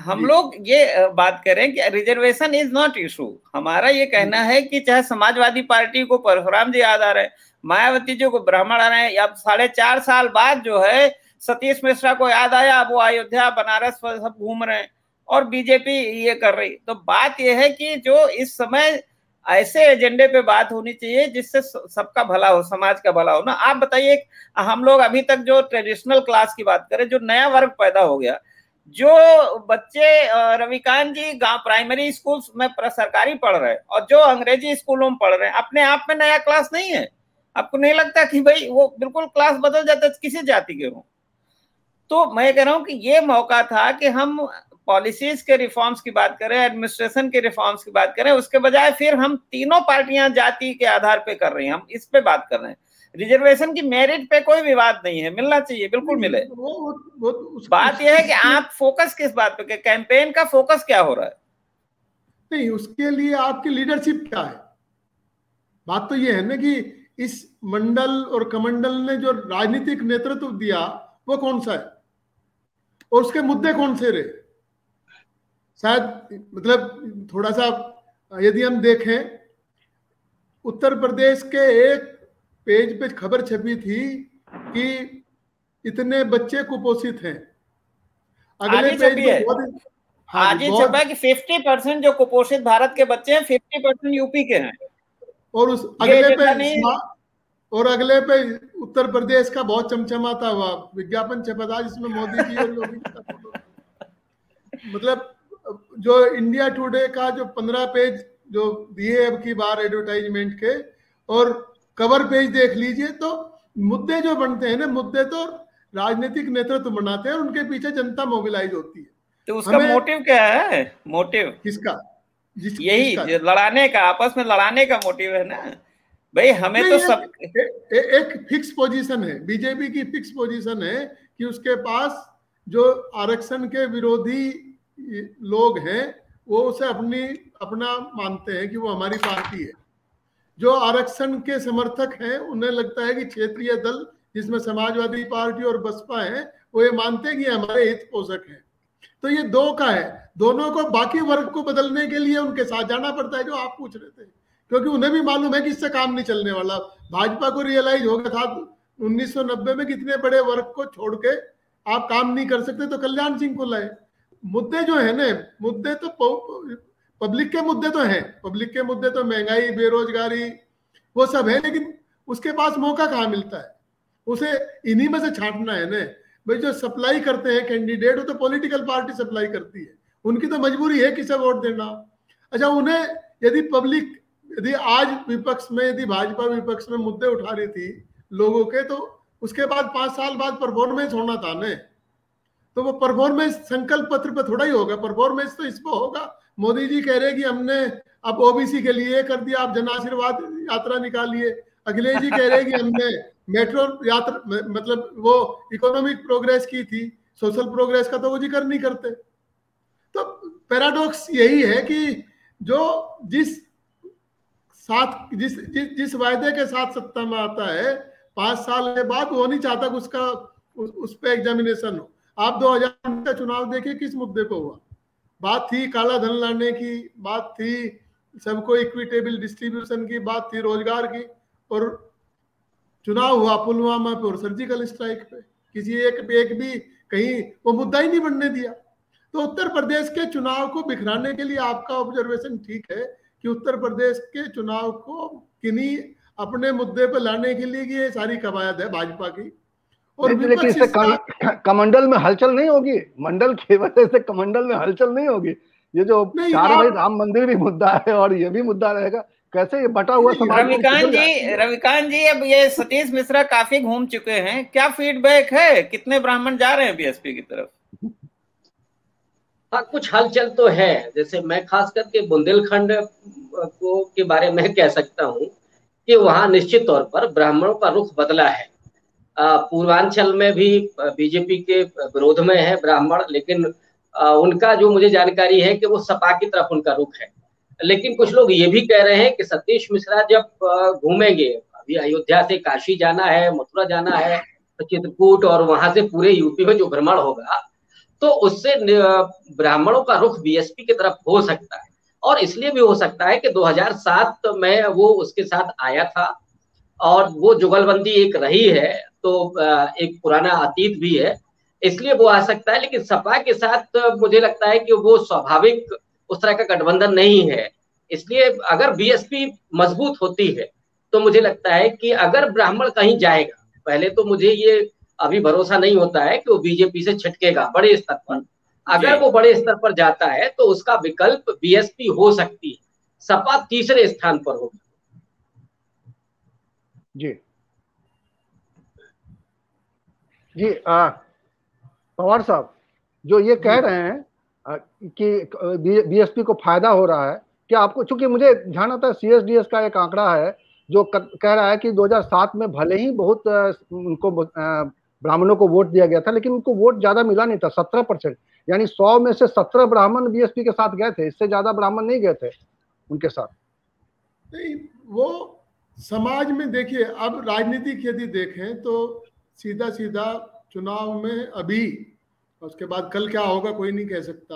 हम लोग ये बात करें कि रिजर्वेशन इज़ नॉट इशू हमारा ये कहना है कि चाहे समाजवादी पार्टी को परशुराम जी याद आ रहे मायावती जी को ब्राह्मण आ रहे हैं या साढ़े चार साल बाद जो है सतीश मिश्रा को याद आया अब वो अयोध्या बनारस सब घूम रहे हैं और बीजेपी ये कर रही तो बात यह है कि जो इस समय ऐसे एजेंडे पे बात होनी चाहिए जिससे सबका भला हो, समाज का भला हो ना। आप बताइए हम लोग अभी तक जो ट्रेडिशनल क्लास की बात करें, जो नया वर्ग पैदा हो गया, जो बच्चे रविकांत जी गाँव प्राइमरी स्कूल में सरकारी पढ़ रहे हैं और जो अंग्रेज़ी स्कूलों में पढ़ रहे हैं, अपने आप में नया क्लास नहीं है। आपको नहीं लगता कि भाई वो बिल्कुल क्लास बदल जाता है, किसी जाति के हो? तो मैं कह रहा हूँ कि ये मौका था कि हम पॉलिसीज़ के रिफॉर्म्स की बात करें एडमिनिस्ट्रेशन के रिफॉर्म्स की बात करें उसके बजाय फिर हम तीनों पार्टियाँ जाति के आधार पे कर रही हैं हम इस पे बात कर रहे हैं। रिजर्वेशन की मेरिट पे कोई विवाद नहीं है मिलना चाहिए बिल्कुल मिले। वो, वो, वो, बात यह है कि आप फोकस किस बात पे कैंपेन का फोकस क्या हो रहा है? नहीं उसके लिए आपकी लीडरशिप क्या है? बात तो ये है ना कि इस मंडल और कमंडल ने जो राजनीतिक नेतृत्व दिया वो कौन सा है? और उसके मुद्दे कौन से रहे? शायद मतलब थोड़ा सा यदि हम देखें उत्तर प्रदेश के एक पेज पे खबर छपी थी कि इतने बच्चे कुपोषित हैं। अगले पेज पे बहुत हाँ आज ही छपा कि 50 परसेंट जो कुपोषित भारत के बच्चे हैं 50 परसेंट यूपी के हैं। और उस अगले पे और अगले पे उत्तर प्रदेश का बहुत चमचमाता हुआ विज्ञापन छपा था जिसमें मोदी जी और योगी मतलब जो इंडिया टुडे का जो पंद्रह पेज जो दिए अब की बार एडवर्टाइजमेंट के और कवर पेज देख लीजिए तो मुद्दे जो बनते हैं ना मुद्दे तो राजनीतिक नेतृत्व बनाते हैं और उनके पीछे जनता मोबिलाइज होती है। तो उसका मोटिव क्या है? मोटिव किसका? जिस, यही किसका? लड़ाने का आपस में लड़ाने का मोटिव है ना? भाई हमें तो सब ए, ए, एक फिक्स पोजीशन है। बीजेपी की फिक्स पोजीशन है कि उसके पास जो आरक्षण के विरोधी लोग हैं, वो उसे अपनी, अपना मानते हैं कि वो हमारी पार्टी है। जो आरक्षण के समर्थक हैं, उन्हें लगता है कि क्षेत्रीय दल, जिसमें समाजवादी पार्टी और बसपा है, वो ये मानते हैं कि हमारे हित पोषक है। तो ये दो का है। दोनों को, बाकी वर्ग को बदलने के लिए उनके साथ जाना पड़ता है, जो आप पूछ रहे थे। क्योंकि उन्हें भी मालूम है कि इससे काम नहीं चलने वाला। भाजपा को रियलाइज़ हो गया था 1990 में कितने बड़े वर्ग को छोड़ के आप काम नहीं कर सकते तो कल्याण सिंह को लाए। मुद्दे जो है ना, मुद्दे तो पब्लिक के मुद्दे तो हैं। पब्लिक के मुद्दे तो महँगाई, बेरोजगारी, वो सब है, लेकिन उसके पास मौका कहाँ मिलता है? उसे इन्हीं में से छांटना है ना। भाई जो सप्लाई करते हैं कैंडिडेट वो तो पॉलिटिकल पार्टी सप्लाई करती है। उनकी तो मजबूरी है किसे वोट देना अच्छा उन्हें यदि पब्लिक यदि आज विपक्ष में, यदि भाजपा विपक्ष में मुद्दे उठा रही थी लोगों के तो उसके बाद पाँच साल बाद परफॉर्मेंस होना था ना। तो वो परफॉर्मेंस संकल्प पत्र पर थोड़ा ही होगा परफॉर्मेंस तो इस पर होगा। मोदी जी कह रहे कि हमने अब ओबीसी के लिए कर दिया आप जन आशीर्वाद यात्रा निकालिए अखिलेश जी कह रहे कि हमने मेट्रो यात्रा मतलब वो इकोनॉमिक प्रोग्रेस की थी सोशल प्रोग्रेस का तो वो ज़िक्र नहीं करते। तो पैराडॉक्स यही है कि जो जिस साथ जिस जिस जिस वायदे के साथ सत्ता में आता है पाँच साल के बाद वो नहीं चाहता कि उसका उस, उस पर एग्जामिनेशन हो। आप 2000 का चुनाव देखिए किस मुद्दे पे हुआ। बात थी काला धन लाने की, बात थी सबको इक्विटेबल डिस्ट्रीब्यूशन की, बात थी रोज़गार की और चुनाव हुआ पुलवामा पे और सर्जिकल स्ट्राइक पे। किसी एक एक भी कहीं वो मुद्दा ही नहीं बनने दिया। तो उत्तर प्रदेश के चुनाव को बिखराने के लिए आपका ऑब्जर्वेशन ठीक है कि उत्तर प्रदेश के चुनाव को किन्हीं अपने मुद्दे पर लाने के लिए ये सारी कवायद है भाजपा की। और लेकिन इससे कमंडल में हलचल नहीं होगी। मंडल की वजह से कमंडल में हलचल नहीं होगी। ये जो चार भाई राम मंदिर भी मुद्दा है और ये भी मुद्दा रहेगा। कैसे ये बटा हुआ समाज रविकांत जी रविकांत जी अब ये सतीश मिश्रा काफ़ी घूम चुके हैं। क्या फीडबैक है? कितने ब्राह्मण जा रहे हैं बीएसपी की तरफ़? हाँ कुछ हलचल तो है। जैसे मैं खास करके बुंदेलखंड को के बारे में कह सकता हूँ कि वहाँ निश्चित तौर पर ब्राह्मणों का रुख बदला है। पूर्वांचल में भी बीजेपी के विरोध में है ब्राह्मण, लेकिन उनका जो मुझे जानकारी है कि वो सपा की तरफ़ उनका रुख है। लेकिन कुछ लोग ये भी कह रहे हैं कि सतीश मिश्रा जब घूमेंगे, अभी अयोध्या से काशी जाना है, मथुरा जाना है चित्रकूट और वहाँ से पूरे यूपी में जो भ्रमण होगा तो उससे ब्राह्मणों का रुख बीएसपी की तरफ़ हो सकता है। और इसलिए भी हो सकता है कि 2007 में वो उसके साथ आया था और वो जुगलबंदी एक रही है तो एक पुराना अतीत भी है। इसलिए वो आ सकता है लेकिन सपा के साथ मुझे लगता है कि वो स्वाभाविक उस तरह का गठबंधन नहीं है। इसलिए अगर बीएसपी मज़बूत होती है तो मुझे लगता है कि अगर ब्राह्मण कहीं जाएगा पहले तो मुझे ये अभी भरोसा नहीं होता है कि वो बीजेपी से छिटकेगा बड़े स्तर पर। अगर वो बड़े स्तर पर जाता है तो उसका विकल्प बीएसपी हो सकती है। सपा तीसरे स्थान पर होगी। जी। जी पवार साहब जो ये कह रहे हैं कि बीएसपी को फ़ायदा हो रहा है क्या आपको चूँकि मुझे ध्यान आता है सीएसडीएस का एक आंकड़ा है जो कह रहा है कि 2007 में भले ही बहुत उनको ब्राह्मणों को वोट दिया गया था लेकिन उनको वोट ज़्यादा मिला नहीं था सत्रह परसेंट यानी सौ में से सत्रह ब्राह्मण बीएसपी के साथ गए थे इससे ज़्यादा ब्राह्मण नहीं गए थे उनके साथ। वो समाज में देखिए अब राजनीतिक यदि देखें तो सीधा सीधा चुनाव में अभी उसके बाद कल क्या होगा कोई नहीं कह सकता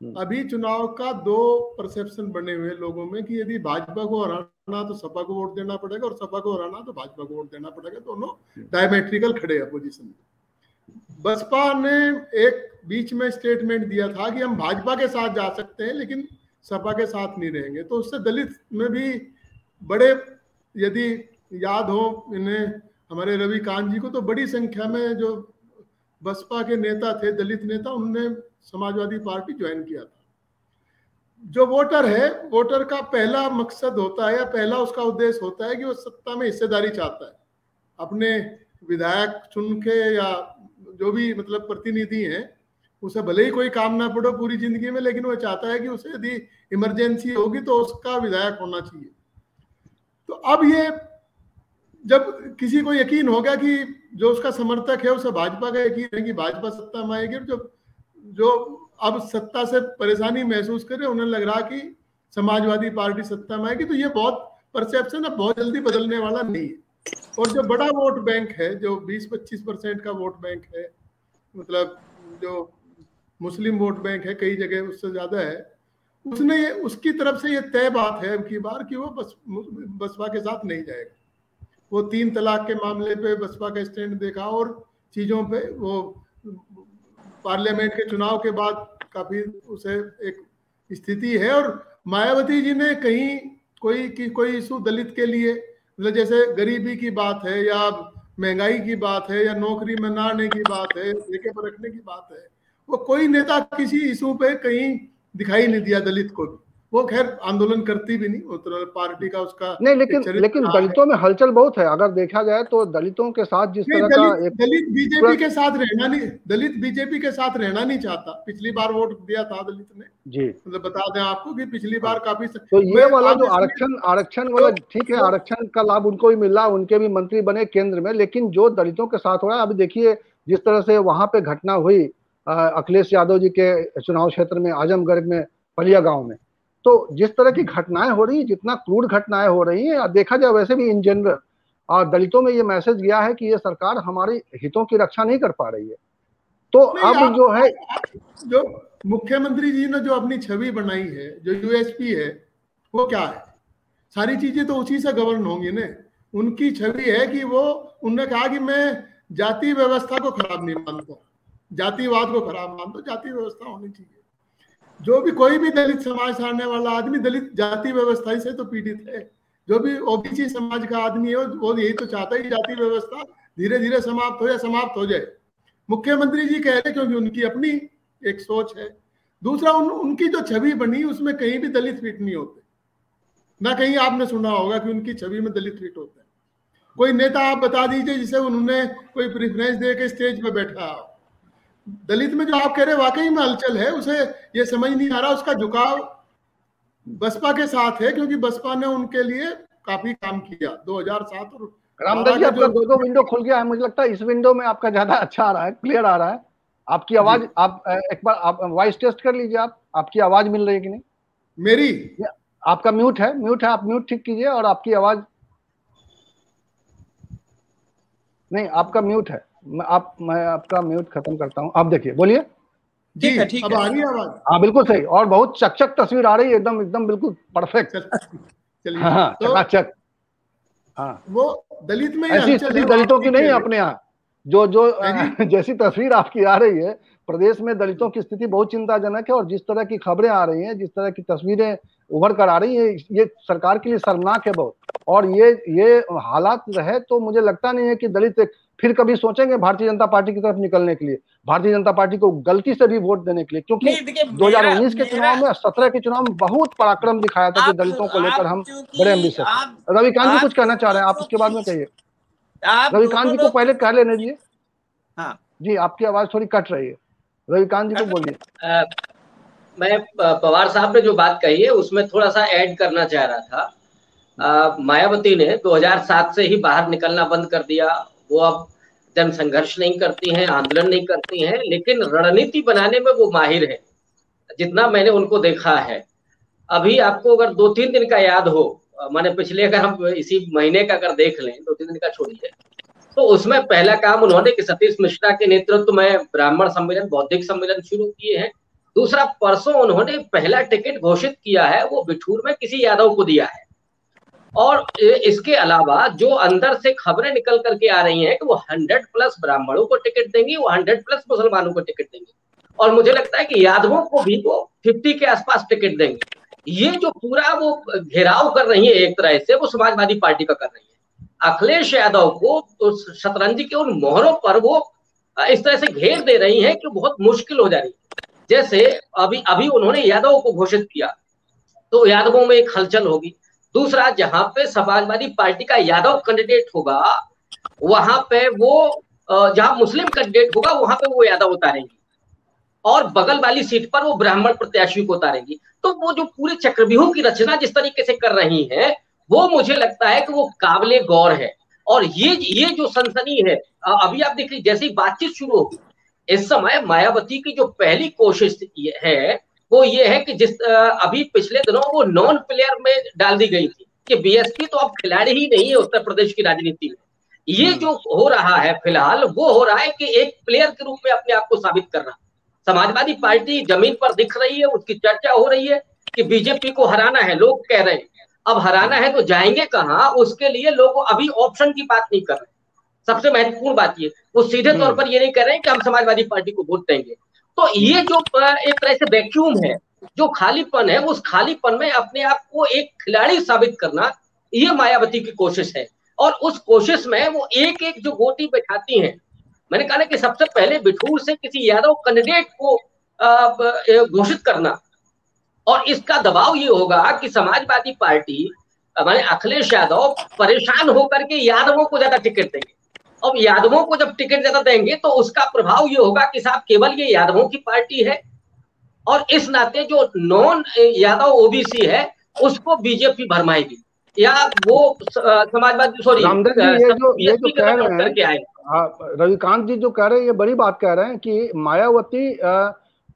हम्म। अभी चुनाव का दो परसेप्शन बने हुए लोगों में कि यदि भाजपा को हराना तो सपा को वोट देना पड़ेगा और सपा को हराना तो भाजपा को वोट देना पड़ेगा दोनों डायमेट्रिकल हम्म। खड़े अपोजिशन में बसपा ने एक बीच में स्टेटमेंट दिया था कि हम भाजपा के साथ जा सकते हैं लेकिन सपा के साथ नहीं रहेंगे तो उससे दलित में भी बड़े यदि याद हो इन्हें, हमारे रवि कांत जी को तो बड़ी संख्या में जो बसपा के नेता थे, दलित नेता, उनने समाजवादी पार्टी ज्वाइन किया था। जो वोटर है, वोटर का पहला मकसद होता है या पहला उसका उद्देश्य होता है कि वो सत्ता में हिस्सेदारी चाहता है। अपने विधायक चुन के या जो भी मतलब प्रतिनिधि हैं, उसे भले ही कोई काम ना पड़ो पूरी ज़िंदगी में, लेकिन वो चाहता है कि उसे यदि इमरजेंसी होगी तो उसका विधायक होना चाहिए। तो अब ये जब किसी को यकीन होगा कि जो उसका समर्थक है उसे भाजपा का यकीन है कि भाजपा सत्ता में आएगी जो जो अब सत्ता से परेशानी महसूस करे उन्हें लग रहा कि समाजवादी पार्टी सत्ता में आएगी तो ये बहुत परसेप्शन अब बहुत जल्दी बदलने वाला नहीं है। और जो बड़ा वोट बैंक है, जो 20-25 परसेंट का वोट बैंक है मतलब जो मुस्लिम वोट बैंक है, कई जगह उससे ज़्यादा है उसने उसकी तरफ़ से ये तय बात है की बार कि वो बस, बसपा के साथ नहीं जाएगा। वो तीन तलाक के मामले पे बसपा का स्टैंड देखा और चीज़ों पे वो पार्लियामेंट के चुनाव के बाद काफ़ी उसे एक स्थिति है और मायावती जी ने कहीं कोई की, कोई इशू दलित के लिए मतलब जैसे गरीबी की बात है या महँगाई की बात है या नौकरी में ना आने की बात है, लेके पर रखने की बात है, वो कोई नेता किसी इशू पे कहीं दिखाई नहीं दिया दलित को। वो खैर आंदोलन करती भी नहीं तो पार्टी का उसका नहीं लेकिन लेकिन दलितों में हलचल बहुत है। अगर देखा जाए तो दलितों के साथ जिस तरह का एक दलित बीजेपी के साथ रहना नहीं दलित बीजेपी के साथ रहना नहीं चाहता। पिछली बार वोट दिया था दलित ने। जी। मतलब बता दें आपको कि पिछली बार काफ़ी तो ये वाला जो आरक्षण आरक्षण वाला तो ठीक है आरक्षण का लाभ उनको भी मिला उनके भी मंत्री बने केंद्र में लेकिन जो दलितों के साथ हो रहा है अभी देखिए जिस तरह से वहाँ पे घटना हुई अखिलेश यादव जी के चुनाव क्षेत्र में आजमगढ़ में पलिया गाँव में। तो जिस तरह की घटनाएँ हो रही है जितना क्रूड घटनाएँ हो रही हैं देखा जाए वैसे भी इन जनरल और दलितों में ये मैसेज गया है कि ये सरकार हमारी हितों की रक्षा नहीं कर पा रही है। तो अब जो है जो मुख्यमंत्री जी ने जो अपनी छवि बनाई है जो यूएसपी है वो क्या है? सारी चीज़ें तो उसी से गवर्न होंगी ना। उनकी छवि है कि वो उनने कहा कि मैं जाति व्यवस्था को खराब नहीं मानता। जातिवाद को खराब मान दो जाति व्यवस्था होनी चाहिए। जो भी कोई भी दलित समाज से वाला आदमी दलित जाति व्यवस्था से तो पीड़ित है। जो भी ओबीसी समाज का आदमी है वो यही तो चाहता है जाति व्यवस्था धीरे धीरे समाप्त हो जाए समाप्त हो जाए। मुख्यमंत्री जी कह रहे क्योंकि उनकी अपनी एक सोच है। दूसरा उन, उनकी जो छवि बनी उसमें कहीं भी दलित फिट नहीं होते। ना कहीं आपने सुना होगा कि उनकी छवि में दलित फिट होते हैं। कोई नेता आप बता दीजिए जिसे उन्होंने कोई प्रेफरेंस दे के स्टेज पर बैठा दलित में जो आप कह रहे वाकई में हलचल है उसे ये समझ नहीं आ रहा उसका झुकाव बसपा के साथ है क्योंकि बसपा ने उनके लिए काफ़ी काम किया 2007 और रामदेव जी आपका दो दो विंडो खुल गया है मुझे लगता है इस विंडो में आपका ज़्यादा अच्छा आ रहा है क्लियर आ रहा है। आपकी आवाज़ आप एक बार आप वॉइस टेस्ट कर लीजिए आप आपकी आवाज़ मिल रही है कि नहीं? मेरी? आपका म्यूट है म्यूट है आप म्यूट ठीक कीजिए और आपकी आवाज़ नहीं आपका म्यूट है। आप मैं आपका म्यूट खत्म करता हूँ। आप देखिए बोलिए। ठीक है ठीक है। हाँ बिल्कुल सही। और बहुत चकचक तस्वीर आ रही है एकदम एकदम बिल्कुल परफेक्ट चलिए। हाँ, हाँ तो, चक हाँ। वो दलित में ऐसी स्थिति दलितों की नहीं है। अपने यहाँ। जो जो। जैसी तस्वीर आपकी आ रही है प्रदेश में दलितों की स्थिति बहुत चिंताजनक है और जिस तरह की खबरें आ रही हैं जिस तरह की तस्वीरें उभर कर आ रही हैं ये सरकार के लिए शर्मनाक है बहुत। और ये ये हालात रहे तो मुझे लगता नहीं है कि दलित एक फिर कभी सोचेंगे भारतीय जनता पार्टी की तरफ़ निकलने के लिए भारतीय जनता पार्टी को गलती से भी वोट देने के लिए? क्योंकि 2019 के चुनाव में सत्रह के चुनाव में बहुत पराक्रम दिखाया था कि दलितों को लेकर हम बड़े एम्बिशियस रविकांत जी कुछ कहना चाह रहे हैं? आप उसके बाद में कहिए। रविकांत जी को पहले कह लेने दीजिए। हाँ। जी आपकी आवाज़ थोड़ी कट रही है। रविकांत जी को बोलिए। मैं पवार साहब ने जो बात कही है उसमें थोड़ा सा ऐड करना चाह रहा था। मायावती ने 2007 से ही बाहर निकलना बंद कर दिया। वो अब जन संघर्ष नहीं करती हैं, आंदोलन नहीं करती हैं, लेकिन रणनीति बनाने में वो माहिर है। जितना मैंने उनको देखा है। अभी आपको अगर दो तीन दिन का याद हो, माने पिछले अगर हम इसी महीने का अगर देख लें दो तीन दिन का छोड़िए तो उसमें पहला काम उन्होंने कि सतीश मिश्रा के नेतृत्व में ब्राह्मण सम्मेलन, बौद्धिक सम्मेलन शुरू किए हैं। दूसरा, परसों उन्होंने पहला टिकट घोषित किया है, वो बिठूर में किसी यादव को दिया है। और इसके अलावा जो अंदर से खबरें निकल करके आ रही हैं कि वो हंड्रेड प्लस ब्राह्मणों को टिकट देंगी, वो हंड्रेड प्लस मुसलमानों को टिकट देंगी। और मुझे लगता है कि यादवों को भी वो फिफ्टी के आसपास टिकट देंगे। ये जो पूरा वो घेराव कर रही है एक तरह से, वो समाजवादी पार्टी का कर रही है। अखिलेश यादव को तो शतरंज के उन मोहरों पर वो इस तरह से घेर दे रही है कि बहुत मुश्किल हो जा रही है। जैसे अभी अभी उन्होंने यादव को घोषित किया तो यादवों में एक हलचल होगी। दूसरा जहाँ पे समाजवादी पार्टी का यादव कैंडिडेट होगा, वहाँ पे वो जहाँ मुस्लिम कैंडिडेट होगा, वहाँ पे वो यादव उतारेंगे। और बगल वाली सीट पर वो ब्राह्मण प्रत्याशी को उतारेंगी। तो वो जो पूरे चक्रव्यूह की रचना जिस तरीके से कर रही है, वो मुझे लगता है कि वो काबले गौर है। और ये ये जो सनसनी है अभी आप देख लीजिए जैसी बातचीत शुरू होगी, इस समय मायावती की जो पहली कोशिश है वो ये है कि जिस अभी पिछले दिनों वो नॉन प्लेयर में डाल दी गई थी कि बीएसपी तो अब खिलाड़ी ही नहीं है उत्तर प्रदेश की राजनीति में। ये हम्म। जो हो रहा है फ़िलहाल वो हो रहा है कि एक प्लेयर के रूप में अपने आप को साबित करना। समाजवादी पार्टी ज़मीन पर दिख रही है उसकी चर्चा हो रही है कि बीजेपी को हराना है लोग कह रहे हैं। अब हराना है तो जाएँगे कहाँ? उसके लिए लोग अभी ऑप्शन की बात नहीं कर रहे। सबसे महत्वपूर्ण बात ये वो सीधे तौर हम्म। पर ये नहीं कह रहे हैं कि हम समाजवादी पार्टी को वोट देंगे। तो ये जो एक तरह से वैक्यूम है, जो खालीपन है, उस खालीपन में अपने आप को एक खिलाड़ी साबित करना, ये मायावती की कोशिश है। और उस कोशिश में वो एक एक जो गोटी बैठाती हैं, मैंने कहा ना कि सबसे पहले बिठूर से किसी यादव कैंडिडेट को घोषित करना। और इसका दबाव ये होगा कि समाजवादी पार्टी माने अखिलेश यादव परेशान होकर के यादवों को ज़्यादा टिकट देंगे। अब यादवों को जब टिकट ज़्यादा देंगे तो उसका प्रभाव ये होगा कि साहब केवल ये यादवों की पार्टी है। और इस नाते जो नॉन यादव ओबीसी है उसको बीजेपी भरमाएगी। या वो समाजवादी सॉरी ये जो ये जो कह रहे हैं हाँ, रविकांत जी जो कह रहे हैं ये बड़ी बात कह रहे हैं कि मायावती